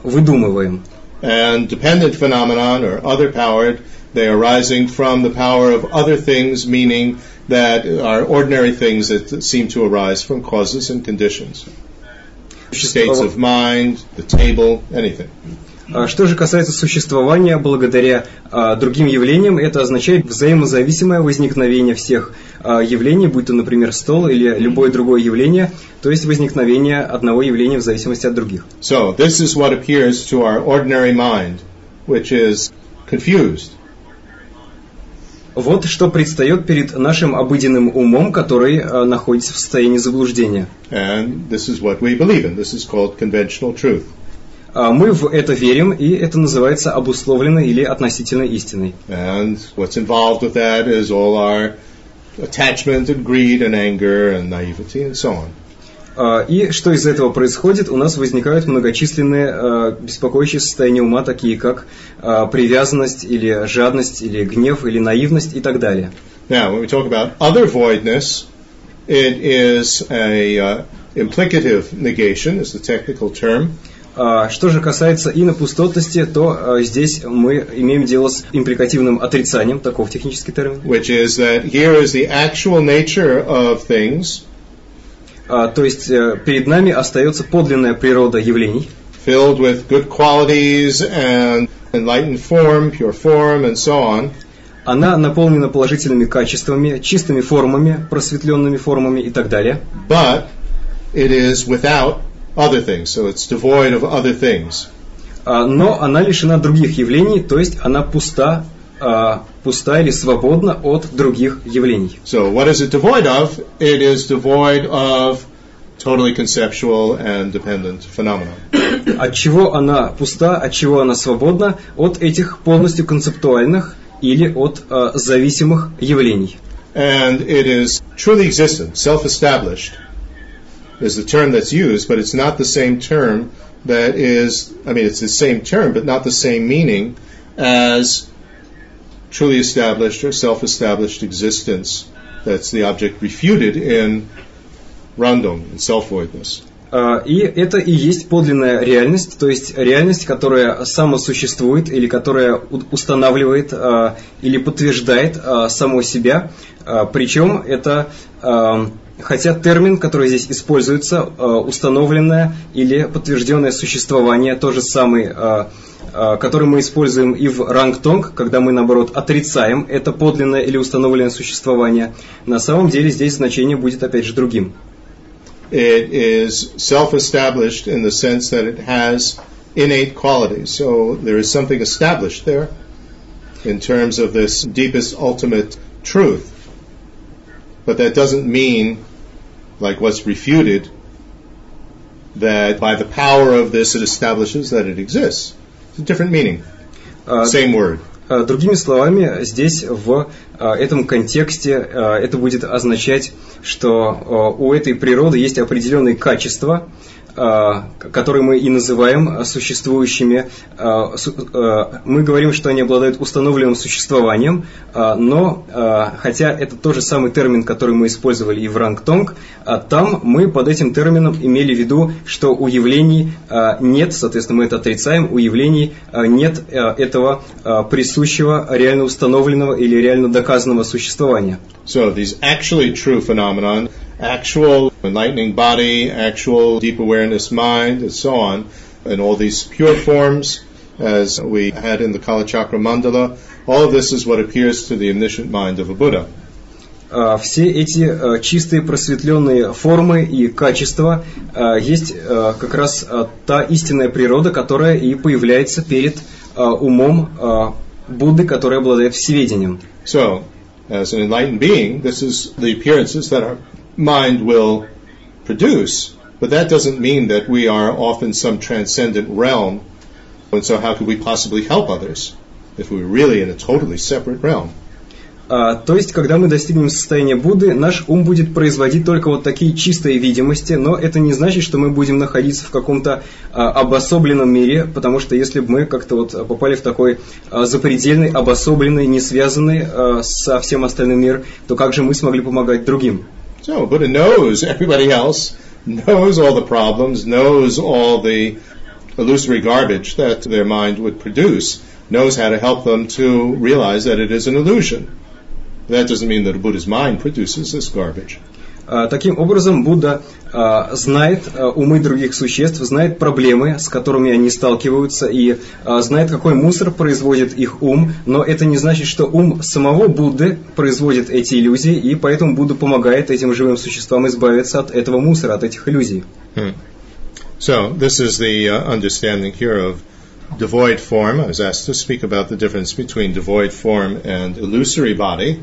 выдумываем. And dependent phenomenon or other powered, they are arising from the power of other things, meaning that are ordinary things that seem to arise from causes and conditions. States of mind, the table, anything. А Что же касается существования благодаря а, другим явлениям, это означает взаимозависимое возникновение всех а, явлений, будь то, например, стол или любое другое явление, то есть возникновение одного явления в зависимости от других. So, this is what appears to our ordinary mind, which is confused. Вот что предстает перед нашим обыденным умом, который а, находится в состоянии заблуждения. And this is what we believe in. This is called conventional truth. А Мы в это верим, и это называется обусловленной или относительной истиной. And what's involved with that is all our attachment and greed and anger and naivety and so on. А, И что из этого происходит? У нас возникают многочисленные а, беспокоящие состояния ума, такие как а, привязанность или жадность, или гнев, или наивность и так далее. Now, when we talk about other voidness, it is a uh, implicative negation, is the technical term. Что же касается инопустотности, то здесь мы имеем дело с импликативным отрицанием, таков технический термин. which is that here is the actual nature of things А, То есть э, перед нами остается подлинная природа явлений, filled with good qualities and enlightened form, pure form, and so on. она наполнена положительными качествами, чистыми формами, просветленными формами и так далее. But it is without other things, so it's devoid of other things. А, Но она лишена других явлений, то есть она пуста, а, пуста или свободна от других явлений. So what is it devoid of? It is devoid of totally conceptual and dependent phenomena. От чего она пуста, от чего она свободна? От этих полностью концептуальных или от а, зависимых явлений. And it is truly existent, self-established is the term that's used, but it's not the same term that is, I mean, it's the same term, but not the same meaning as truly established or self-established existence. That's the object refuted in Random, in self-voidness. А, И это и есть подлинная реальность, то есть реальность, которая самосуществует или которая устанавливает а, или подтверждает а, само себя. Причем это, хотя термин, который здесь используется, а, установленное или подтвержденное существование, то же самый, а, а, который мы используем и в рангтонг, когда мы, наоборот, отрицаем это подлинное или установленное существование, на самом деле здесь значение будет опять же другим. It is self-established in the sense that it has innate qualities. So there is something established there in terms of this deepest ultimate truth. But that doesn't mean, like what's refuted, that by the power of this it establishes that it exists. It's a different meaning. А, Same word. А, Другими словами, здесь в а, этом контексте это будет означать, что у этой природы есть определенные качества, которые мы и называем а, существующими. Су- а, Мы говорим, что они обладают установленным существованием, но хотя это тот же самый термин, который мы использовали и в рангтонг, там мы под этим термином имели в виду, что у явлений нет, соответственно, мы это отрицаем, у явлений нет этого присущего, реально установленного или реально доказанного существования. So these actually true phenomenon, actual enlightening body, actual deep awareness mind, and so on, and all these pure forms, as we had in the Kala Chakra Mandala, all of this is what appears to the omniscient mind of a Buddha. А, Все эти а, чистые просветленные формы и качества а, есть а, как раз а, та истинная природа, которая и появляется перед а, умом а, Будды, который обладает всеведением. So, as an enlightened being, this is the appearances that our mind will produce, but that doesn't mean that we are off some transcendent realm, and so how could we possibly help others if we were really in a totally separate realm? А, то есть, когда мы достигнем состояния Будды, наш ум будет производить только вот такие чистые видимости, но это не значит, что мы будем находиться в каком-то а, обособленном мире, потому что если бы мы как-то вот попали в такой а, запредельный, обособленный, не связанный со всем остальным мир, то как же мы смогли помогать другим? So Buddha knows everybody else, knows all the problems, knows all the illusory garbage that their mind would produce, knows how to help them to realize that it is an illusion. That doesn't mean that a Buddha's mind produces this garbage. А, таким образом, Будда а, знает а, умы других существ, знает проблемы, с которыми они сталкиваются, и знает, какой мусор производит их ум, но это не значит, что ум самого Будды производит эти иллюзии, и поэтому Будда помогает этим живым существам избавиться от этого мусора, от этих иллюзий. Hmm. So, this is the uh, understanding here of devoid form. I was asked to speak about the difference between devoid form and illusory body.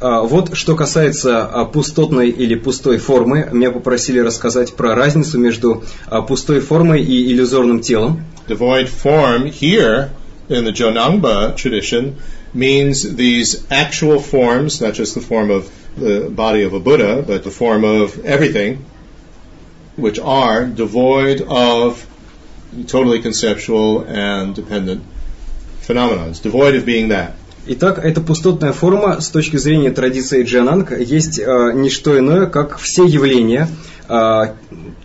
А, вот что касается а, пустотной или пустой формы, меня попросили рассказать про разницу между а, пустой формой и иллюзорным телом. Devoid form here in the Jonangba tradition means these actual forms, not just the form of the body of a Buddha, but the form of everything, which are devoid of totally conceptual and dependent phenomena. Devoid of being that. Итак, эта пустотная форма с точки зрения традиции Джананг есть э, не что иное, как все явления, э,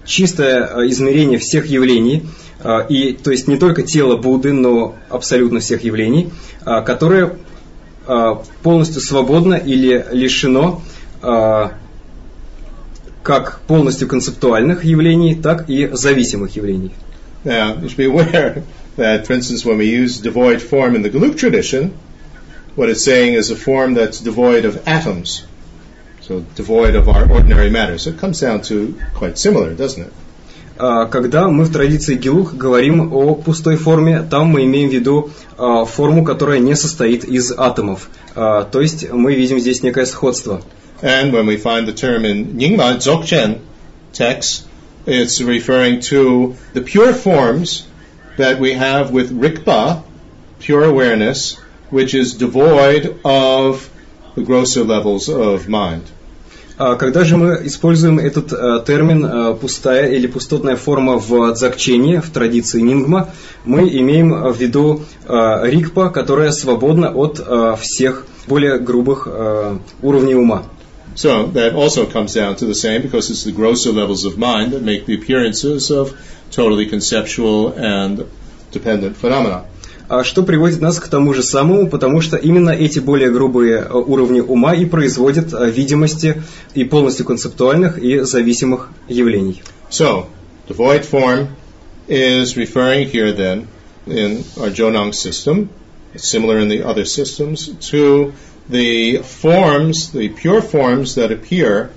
чистое э, измерение всех явлений, э, и, то есть не только тело Будды, но абсолютно всех явлений, э, которое э, полностью свободно или лишено э, как полностью концептуальных явлений, так и зависимых явлений. Now, you be aware that, for instance, when we use devoid form in the Geluk tradition, what it's saying is a form that's devoid of atoms, so devoid of our ordinary matter. So it comes down to quite similar, doesn't it? Когда мы в традиции Гилух говорим о пустой форме, там мы имеем в виду форму, которая не состоит из атомов. То есть мы видим здесь некое сходство. And when we find the term in Nyingma Dzogchen text, it's referring to the pure forms that we have with Rikpa, pure awareness, which is devoid of the grosser levels of mind. Когда же мы используем этот термин пустая или пустотная форма в дзакчении, в традиции нингма, мы имеем в виду рикпа, которая свободна от всех более грубых уровней ума. So that also comes down to the same because it's the grosser levels of mind that make the appearances of totally conceptual and dependent phenomena. Что приводит нас к тому же самому, потому что именно эти более грубые э, уровни ума и производят э, видимости и полностью концептуальных и зависимых явлений. So, the void form is referring here then in our Jonang system, similar in the other systems, to the forms, the pure forms that appear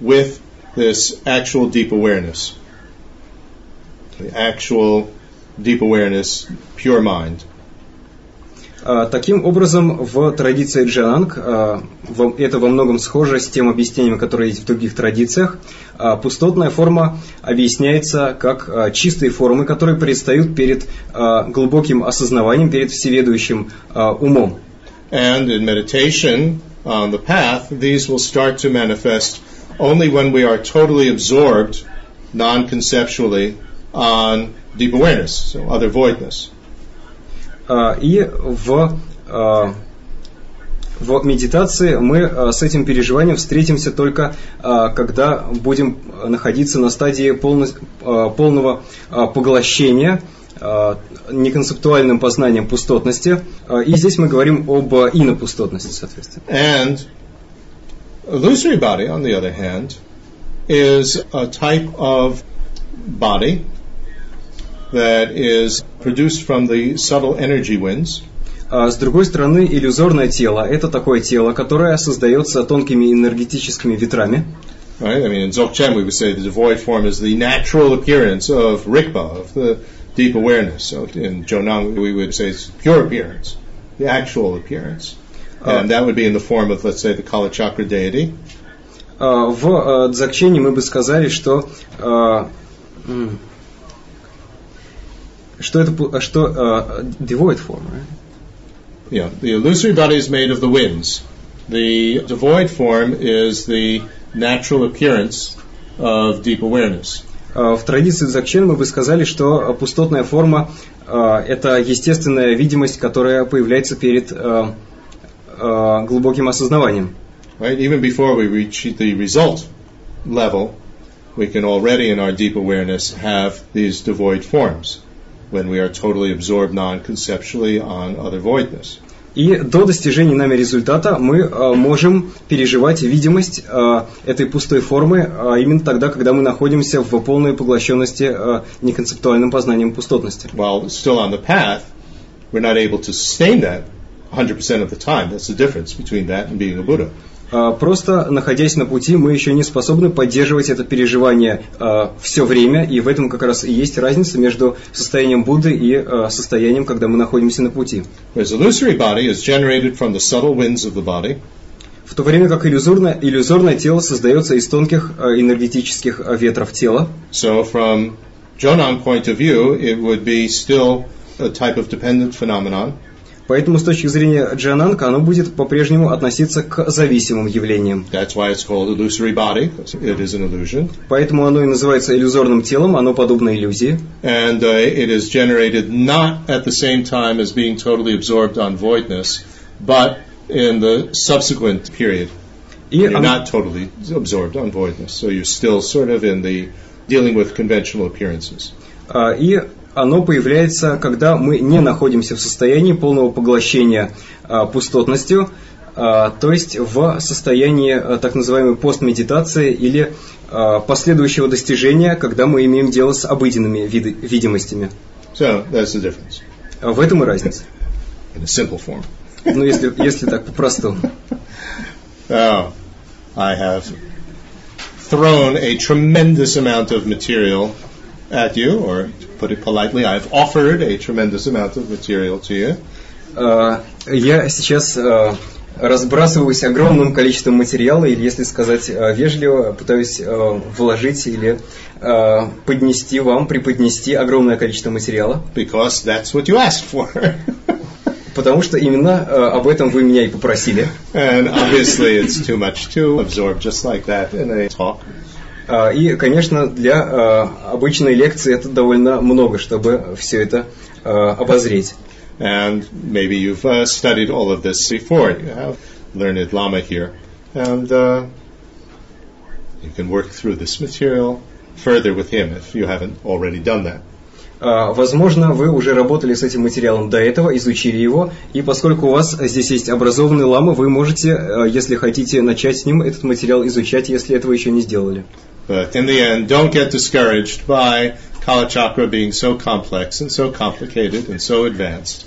with this actual deep awareness. The actual deep awareness, pure mind. Таким образом, в традиции Джанг, это во многом схоже с тем объяснением, которое есть в других традициях, пустотная форма объясняется как чистые формы, которые предстают перед глубоким осознаванием, перед всеведущим умом. And in meditation on the path, these will start to manifest only when we are totally absorbed, non-conceptually, on deep awareness, so other voidness. И в, в медитации мы с этим переживанием встретимся только когда будем находиться на стадии полного поглощения неконцептуальным познанием пустотности. И здесь мы говорим об инопустотности, соответственно. And illusory body, on the other hand, is a type of body that is produced from the subtle energy winds. А с другой стороны, иллюзорное тело – это такое тело, которое создается тонкими энергетическими ветрами. Right? I mean, in Dzogchen we would say the devoid form is the natural appearance of Rikpa, of the deep awareness. So in Jonang we would say it's pure appearance, the actual appearance. And that would be in the form of, let's say, the Kala Chakra deity. В Дзогчене мы бы сказали, что Что это, что uh, devoid form, right? Yeah, the illusory body is made of the winds. The devoid form is the natural appearance of deep awareness. В традиции Дзакчен мы бы сказали, что пустотная форма – это естественная видимость, которая появляется перед глубоким осознаванием. Right? Even before we reach the result level, we can already in our deep awareness have these devoid forms when we are totally absorbed non-conceptually on other voidness. И до достижения нами результата мы э, можем переживать видимость э, этой пустой формы э, именно тогда, когда мы находимся в полной поглощенности э, неконцептуальным познанием пустотности. While still on the path, we're not able to sustain that 100% of the time. That's the difference between that and being a Buddha. А, Просто находясь на пути, мы еще не способны поддерживать это переживание а, все время, и в этом как раз и есть разница между состоянием Будды и а, состоянием, когда мы находимся на пути. В то время как иллюзорное, иллюзорное тело создается из тонких энергетических ветров тела, so from Jonan point of view, it would be still a type of dependent phenomenon, поэтому с точки зрения джананка оно будет по-прежнему относиться к зависимым явлениям. That's why it's called illusory body, it is an illusion. Поэтому оно и называется иллюзорным телом, оно подобно иллюзии. And uh, it is generated not at the same time as being totally absorbed on voidness, but in the subsequent period. И You're оно- not totally absorbed on voidness, so you're still sort of in the dealing with conventional appearances. А, И оно появляется, когда мы не находимся в состоянии полного поглощения а, пустотностью, а, то есть в состоянии а, так называемой постмедитации или последующего достижения, когда мы имеем дело с обыденными видимостями. So that's the difference В этом и разница. in a simple form. Ну, если, если так по-простому. Oh, I have thrown a tremendous amount of material at you, or to put it politely, I've offered a tremendous amount of material to you. А, Я сейчас а, разбрасываюсь огромным количеством материала, или, если сказать а, вежливо, пытаюсь а, вложить или поднести вам, преподнести огромное количество материала, because that's what you asked for. потому что именно об этом вы меня и попросили. and obviously, it's too much to absorb just like that in a talk. А, И, конечно, для а, обычной лекции это довольно много, чтобы все это а, обозреть. And maybe you've uh, studied all of this before. You have learned Lama here. And uh, you can work through this material further with him if you haven't already done that. А, Возможно, вы уже работали с этим материалом до этого, изучили его, и поскольку у вас здесь есть образованный лама, вы можете, а, если хотите, начать с ним этот материал изучать, если этого еще не сделали. But in the end, don't get discouraged by Kala Chakra being so complex and so complicated and so advanced.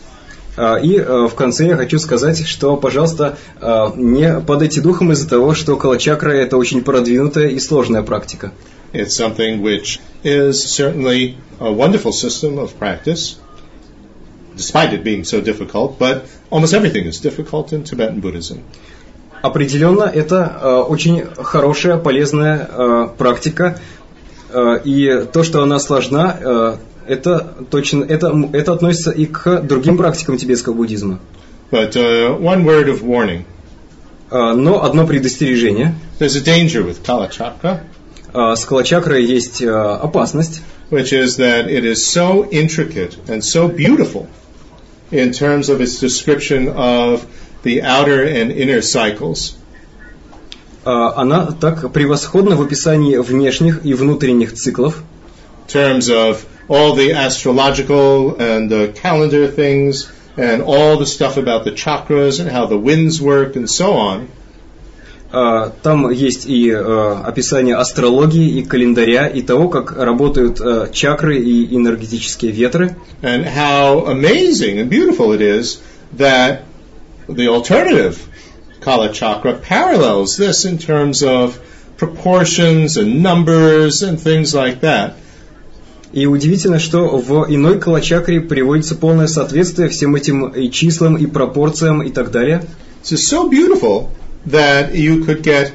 А, И а, в конце я хочу сказать, что, пожалуйста, а, не падайте духом из-за того, что калачакра это очень продвинутая и сложная практика. It's something which is certainly a wonderful system of practice, despite it being so difficult, but almost everything is difficult in Tibetan Buddhism. Определенно, это а, очень хорошая, полезная а, практика, А, и то, что она сложна, а, это точно, это, это относится и к другим практикам тибетского буддизма. But uh, one word of warning А, Но одно предостережение. there's a danger with Kala Chakra, А, С калачакрой есть а, опасность, which is that it is so intricate and so beautiful in terms of its description of the outer and inner cycles. А, Она так превосходна в описании внешних и внутренних циклов, in terms of all the astrological and the calendar things and all the stuff about the chakras and how the winds work and so on. А, Там есть и а, описание астрологии, и календаря, и того, как работают а, чакры и энергетические ветры. And how amazing and beautiful it is that the alternative Kala Chakra parallels this in terms of proportions and numbers and things like that. И удивительно, что в иной калачакре приводится полное соответствие всем этим и числам, и пропорциям, и так далее. Just so beautiful that you could get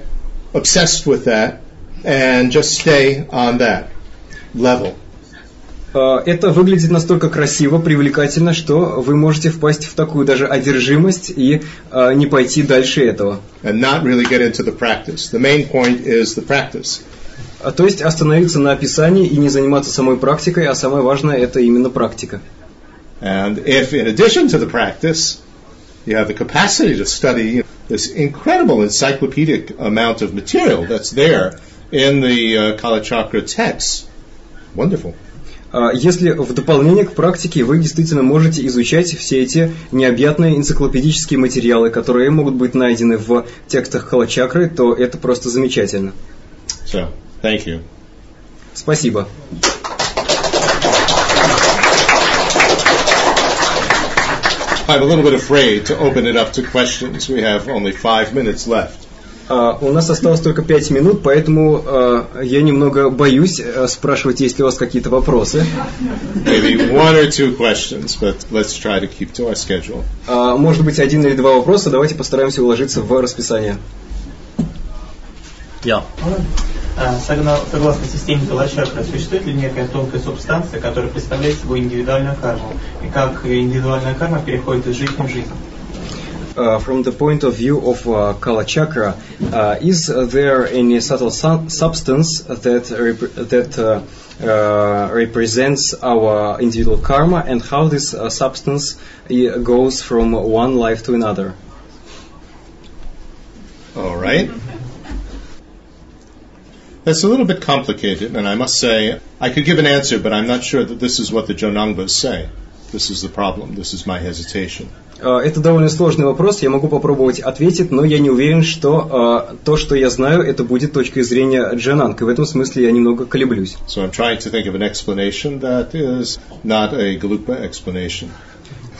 obsessed with that and just stay on that level. А, Это выглядит настолько красиво, привлекательно, что вы можете впасть в такую даже одержимость и а, не пойти дальше этого. and not really get into the practice. The main point is the practice. А, То есть остановиться на описании и не заниматься самой практикой, а самое важное это именно практика. And if, in addition to the practice, you have the capacity to study this incredible encyclopedic amount of material that's there in the uh, Kala Chakra texts, wonderful. а, если в дополнение к практике вы действительно можете изучать все эти необъятные энциклопедические материалы, которые могут быть найдены в текстах Калачакры, то это просто замечательно. So, thank you. Спасибо. I'm a little bit afraid to open it up to questions. We have only five minutes left. Uh, у нас осталось только пять минут, поэтому uh, я немного боюсь uh, спрашивать, есть ли у вас какие-то вопросы. Maybe one or two questions, but let's try to keep to our schedule. Может быть, один или два вопроса. Давайте постараемся уложиться в расписание. Я. Согласно системе Калачакра, существует ли некая тонкая субстанция, которая представляет собой индивидуальную карму, и как индивидуальная карма переходит из жизни в жизнь? Uh, from the point of view of uh, Kala Chakra, uh, is there any subtle su- substance that rep- that uh, uh, represents our individual karma, and how this uh, substance goes from one life to another? All right. That's a little bit complicated, and I must say, I could give an answer, but I'm not sure that this is what the Jonangbas say. This is the problem. This is my hesitation. Это довольно сложный вопрос, я могу попробовать ответить, но я не уверен, что uh, то, что я знаю, это будет точкой зрения Джананг, и в этом смысле я немного колеблюсь. So I'm trying to think of an explanation that is not a Galupa explanation.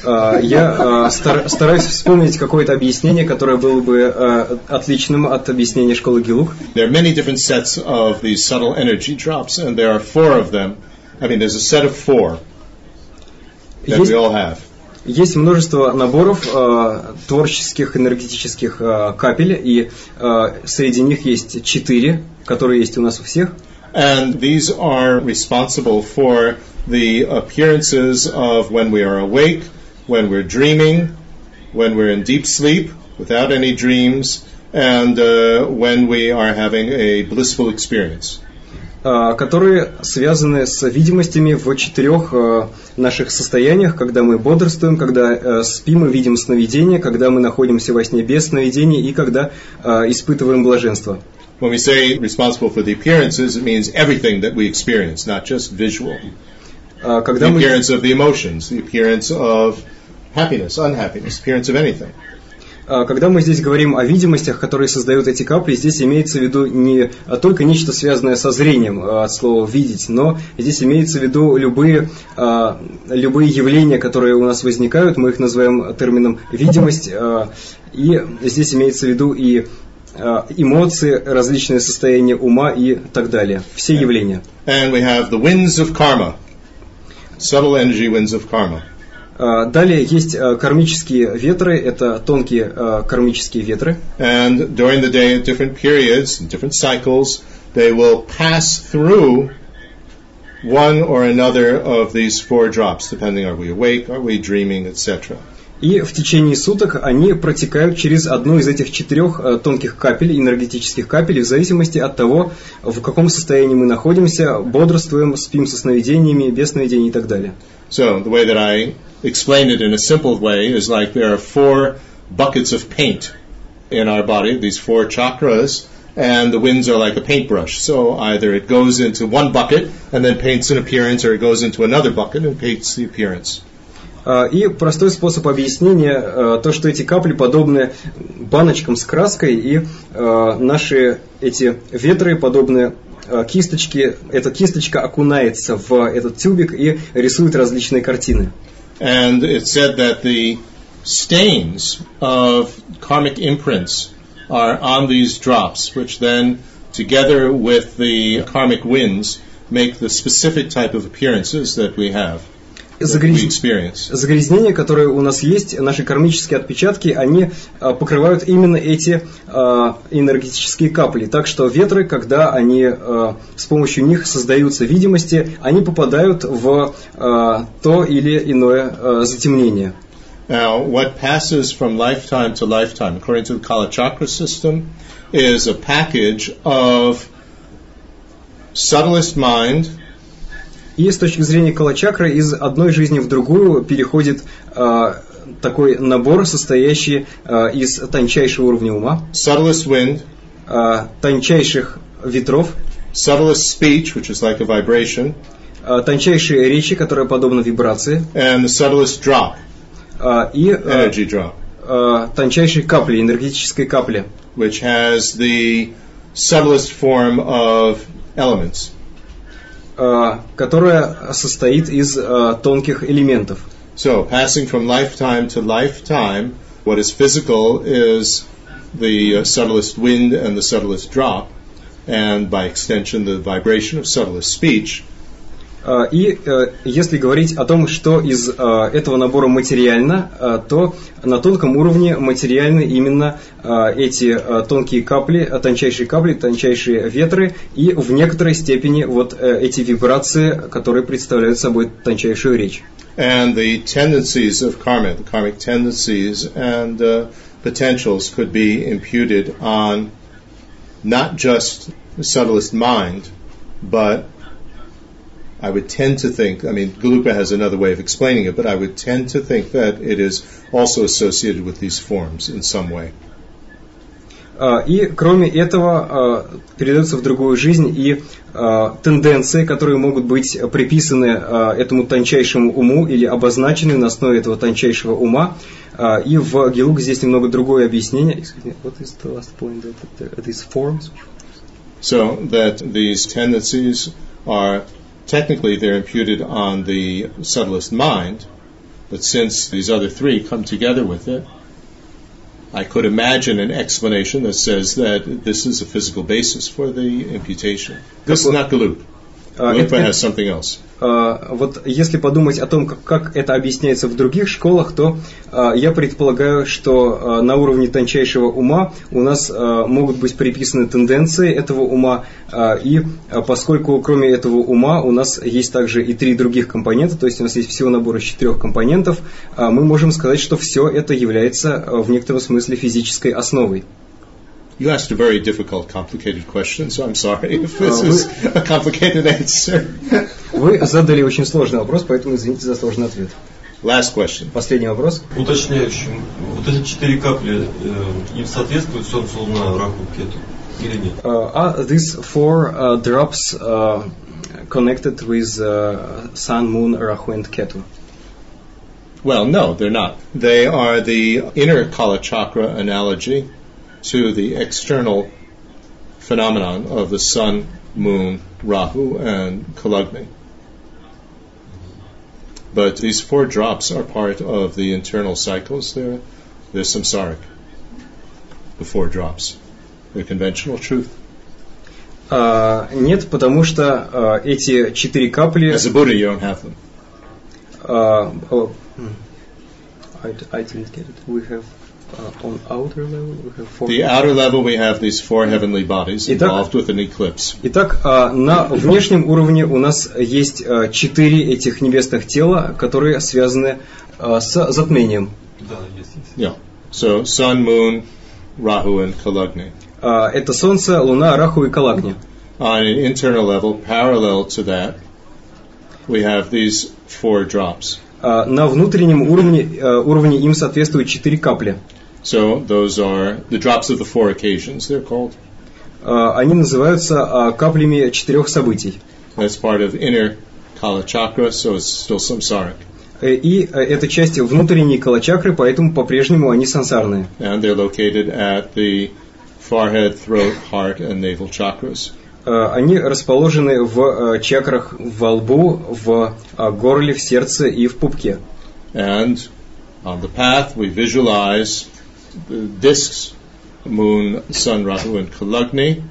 Я стараюсь вспомнить какое-то объяснение, которое было бы отличным от объяснения школы Гилук. There are many different sets of these subtle energy drops, and there are four of them. I mean, there's a set of four that we all have. Есть множество наборов э, творческих энергетических э, капель, и э, среди них есть четыре, которые есть у нас у всех. And these are responsible for the appearances of when we are awake, when we're dreaming, when we're in deep sleep without any dreams, and uh, when we are having a blissful experience. которые связаны с видимостями в четырех наших состояниях, когда мы бодрствуем, когда спим и видим сновидения, когда мы находимся во сне без сновидений и когда испытываем блаженство. When we say responsible for the appearances, it means everything that we experience, not just visual. Когда the appearance of the emotions, the appearance of happiness, unhappiness, appearance of anything. Когда мы здесь говорим о видимостях, которые создают эти капли, здесь имеется в виду не только нечто связанное со зрением, от слова «видеть», но здесь имеется в виду любые, любые явления, которые у нас возникают, мы их называем термином «видимость», и здесь имеется в виду и эмоции, различные состояния ума и так далее, все явления. And we have the winds of karma, subtle energy winds of karma. Далее есть кармические ветры, это тонкие кармические ветры. And during the day at different periods, different cycles, they will pass through one or another of these four drops, depending are we awake, are we dreaming, etc. И в течение суток они протекают через одну из этих четырех тонких капель, энергетических капель, в зависимости от того, в каком состоянии мы находимся, бодрствуем, спим со сновидениями, без сновидений и так далее. So, the way that I explain it in a simple way is like there are four buckets of paint in our body, these four chakras, and the winds are like a paintbrush. So either it goes into one bucket and then paints an appearance, or it goes into another bucket and paints the appearance. И простой способ объяснения, то, что эти капли подобны баночкам с краской, и наши эти ветры подобны кисточке, эта кисточка окунается в этот тюбик и рисует различные картины. And it said that the stains of karmic imprints are on these drops, which then, together with the karmic winds, make the specific type of appearances that we have. Загрязнения, которые у нас есть, наши кармические отпечатки, они покрывают именно эти энергетические капли. Так что ветры, когда они с помощью них создаются видимости, они попадают в то или иное затемнение. Now, what passes from lifetime to lifetime, according to the Kala Chakra system, is a package of subtlest mind, И с точки зрения калачакры из одной жизни в другую переходит э, такой набор, состоящий э, из тончайшего уровня ума, subtlest wind, э, тончайших ветров, subtlest speech, which is like a vibration, э, тончайшие речи, которая подобна вибрации, and the subtlest drop, э, и э, energy drop, э, тончайшей капли, энергетической капли, which has the subtlest form of elements. э, которая состоит из э, тонких элементов. So, passing from lifetime to lifetime, what is physical is the uh, subtlest wind and the subtlest drop, and by extension, the vibration of subtlest speech. Э, И э, если говорить о том, что из э, этого набора материально, э, то на тонком уровне материальны именно эти тонкие капли, тончайшие капли, тончайшие ветры и в некоторой степени вот э, эти вибрации, которые представляют собой тончайшую речь. Uh, subtlest mind, but I would tend to think, I mean, Galupa has another way of explaining it, but I would tend to think that it is also associated with these forms in some way. А, И кроме этого а, передаются в другую жизнь и а, тенденции, которые могут быть приписаны а, этому тончайшему уму или обозначены на основе этого тончайшего ума. А, И в Гелук здесь немного другое объяснение. What is the last point of the- these forms? So that these tendencies are technically they're imputed on the subtlest mind, but since these other three come together with it, I could imagine an explanation that says that this is a physical basis for the imputation. This is not. А, Galupa это- something else. А, Вот если подумать о том, как, как это объясняется в других школах, то а, я предполагаю, что а, на уровне тончайшего ума у нас могут быть приписаны тенденции этого ума, и поскольку кроме этого ума у нас есть также и три других компонента, то есть у нас есть всего набор из четырех компонентов, мы можем сказать, что все это является в некотором смысле физической основой. You asked a very difficult, complicated question, so I'm sorry if this Uh, is a complicated answer. Вы задали очень сложный вопрос, поэтому извините за сложный ответ. Last question. Последний вопрос. Уточняющим, вот эти четыре капли, э, им соответствует Солнце, Луна, Раху, Кету или нет? Uh, are these four uh, drops uh, connected with uh, Sun, Moon, Rahu, and Ketu? Well, no, they're not. They are the inner Kala chakra analogy to the external phenomenon of the sun, moon, Rahu, and Kalagni. But these four drops are part of the internal cycles. They're, they're samsaric. The four drops. They're conventional truth. Uh, нет, потому что uh, эти четыре капли... As a Buddha, you don't have them. uh, oh, hmm. I, I didn't get it. We have uh, on outer level we have four. The outer level, we have these four heavenly bodies Итак- involved with an eclipse. Итак, а, на внешнем уровне у нас есть а, четыре этих небесных тела, которые связаны а, с затмением. Да, есть, есть. Yeah. So sun, moon, Rahu, and Kalagni. Это Солнце, Луна, Раху и Калагни. On an internal level, parallel to that, we have these four drops. На внутреннем уровне, уровне им соответствуют четыре капли. So those are the drops of the four occasions, they're called. А, Они называются а, каплями четырех событий. That's part of inner Kala chakra, so it's still samsaric. Э, И э, это часть внутренней калачакры, поэтому по-прежнему они сансарные. And they're located at the forehead, throat, heart, and navel chakras. Э, Они расположены в э, чакрах во лбу, в э, горле, в сердце и в пупке. And on the path, we visualize discs, moon, sun, Rahu, and Kalagni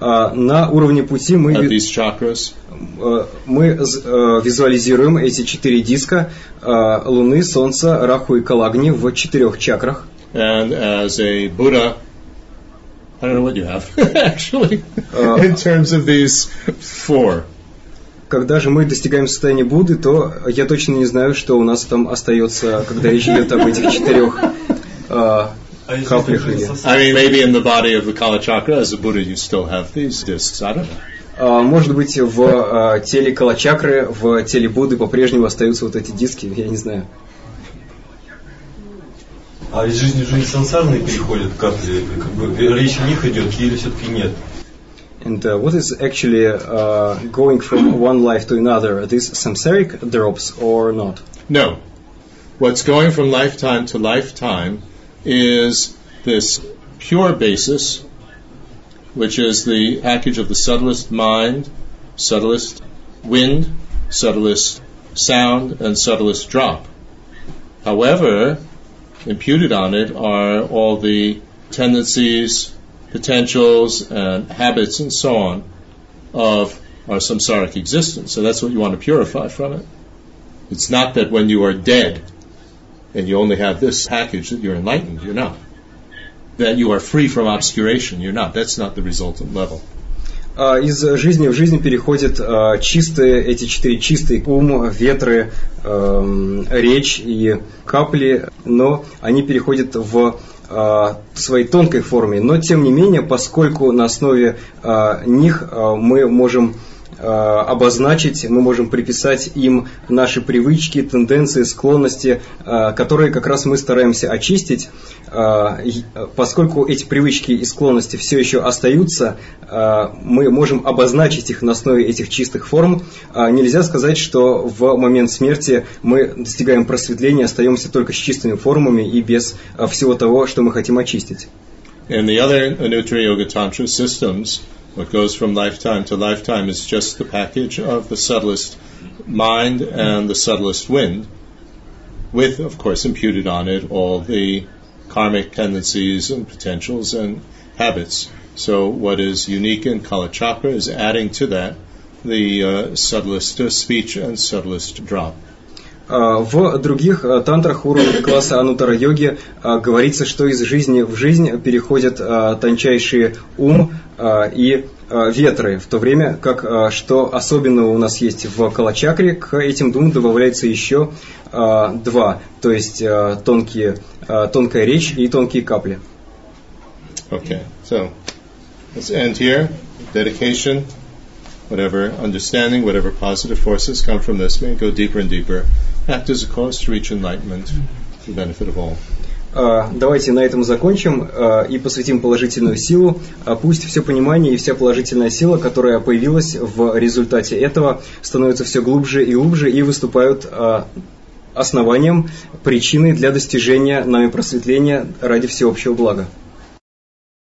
А На уровне пути мы, at ви- these chakras. э, мы з- э, визуализируем эти четыре диска э, Луны, Солнца, Раху и Калагни в четырех чакрах. And as a Buddha, I don't know what you have actually Uh, in terms of these four. Когда же мы достигаем состояния Будды, то я точно не знаю, что у нас там остается, когда речь идет об этих четырех э, А совсем- I mean, maybe in the body of the Kala chakra, as a Buddha, you still have these discs. I don't know. А, Может быть, в э, теле Калачакры, в теле Будды по-прежнему остаются вот эти диски, я не знаю. А из жизни в жизнь сансарные переходят капли, как бы речь о них идет или все-таки нет? And uh, what is actually uh, going from one life to another? These samsaric drops or not? No. What's going from lifetime to lifetime is this pure basis, which is the package of the subtlest mind, subtlest wind, subtlest sound, and subtlest drop. However, imputed on it are all the tendencies, potentials, and habits, and so on of our samsaric existence. So that's what you want to purify from it. It's not that when you are dead and you only have this package that you're enlightened. You're not. That you are free from obscuration. You're not. That's not the resultant level. Из жизни в жизнь переходят чистые, эти четыре чистые ум, ветры, речь и капли, но они переходят в своей тонкой форме. Но тем не менее, поскольку на основе них мы можем Э, обозначить, мы можем приписать им наши привычки, тенденции, склонности, э, которые как раз мы стараемся очистить, э, поскольку эти привычки и склонности все еще остаются, мы можем обозначить их на основе этих чистых форм. Нельзя сказать, что в момент смерти мы достигаем просветления, остаемся только с чистыми формами и без всего того, что мы хотим очистить. And the other What goes from lifetime to lifetime is just the package of the subtlest mind and the subtlest wind, with, of course, imputed on it all the karmic tendencies and potentials and habits. So, what is unique in Kala Chakra is adding to that the uh, subtlest uh, speech and subtlest drop. В других тантрах уровня класса анутара йоги говорится, что из жизни в жизнь переходят тончайшие ум и ветры, в то время как что особенного у нас есть в калачакре, к этим двум добавляется еще два, то есть тонкие, тонкая речь и тонкие капли. Okay, so let's end here. Dedication, whatever understanding, whatever positive forces come from this may go deeper and deeper act as a cause to reach enlightenment for the benefit of all. Давайте на этом закончим и посвятим положительную силу. Пусть все понимание и вся положительная сила, которая появилась в результате этого, становится все глубже и глубже и выступают основанием, причиной для достижения нами просветления ради всеобщего блага.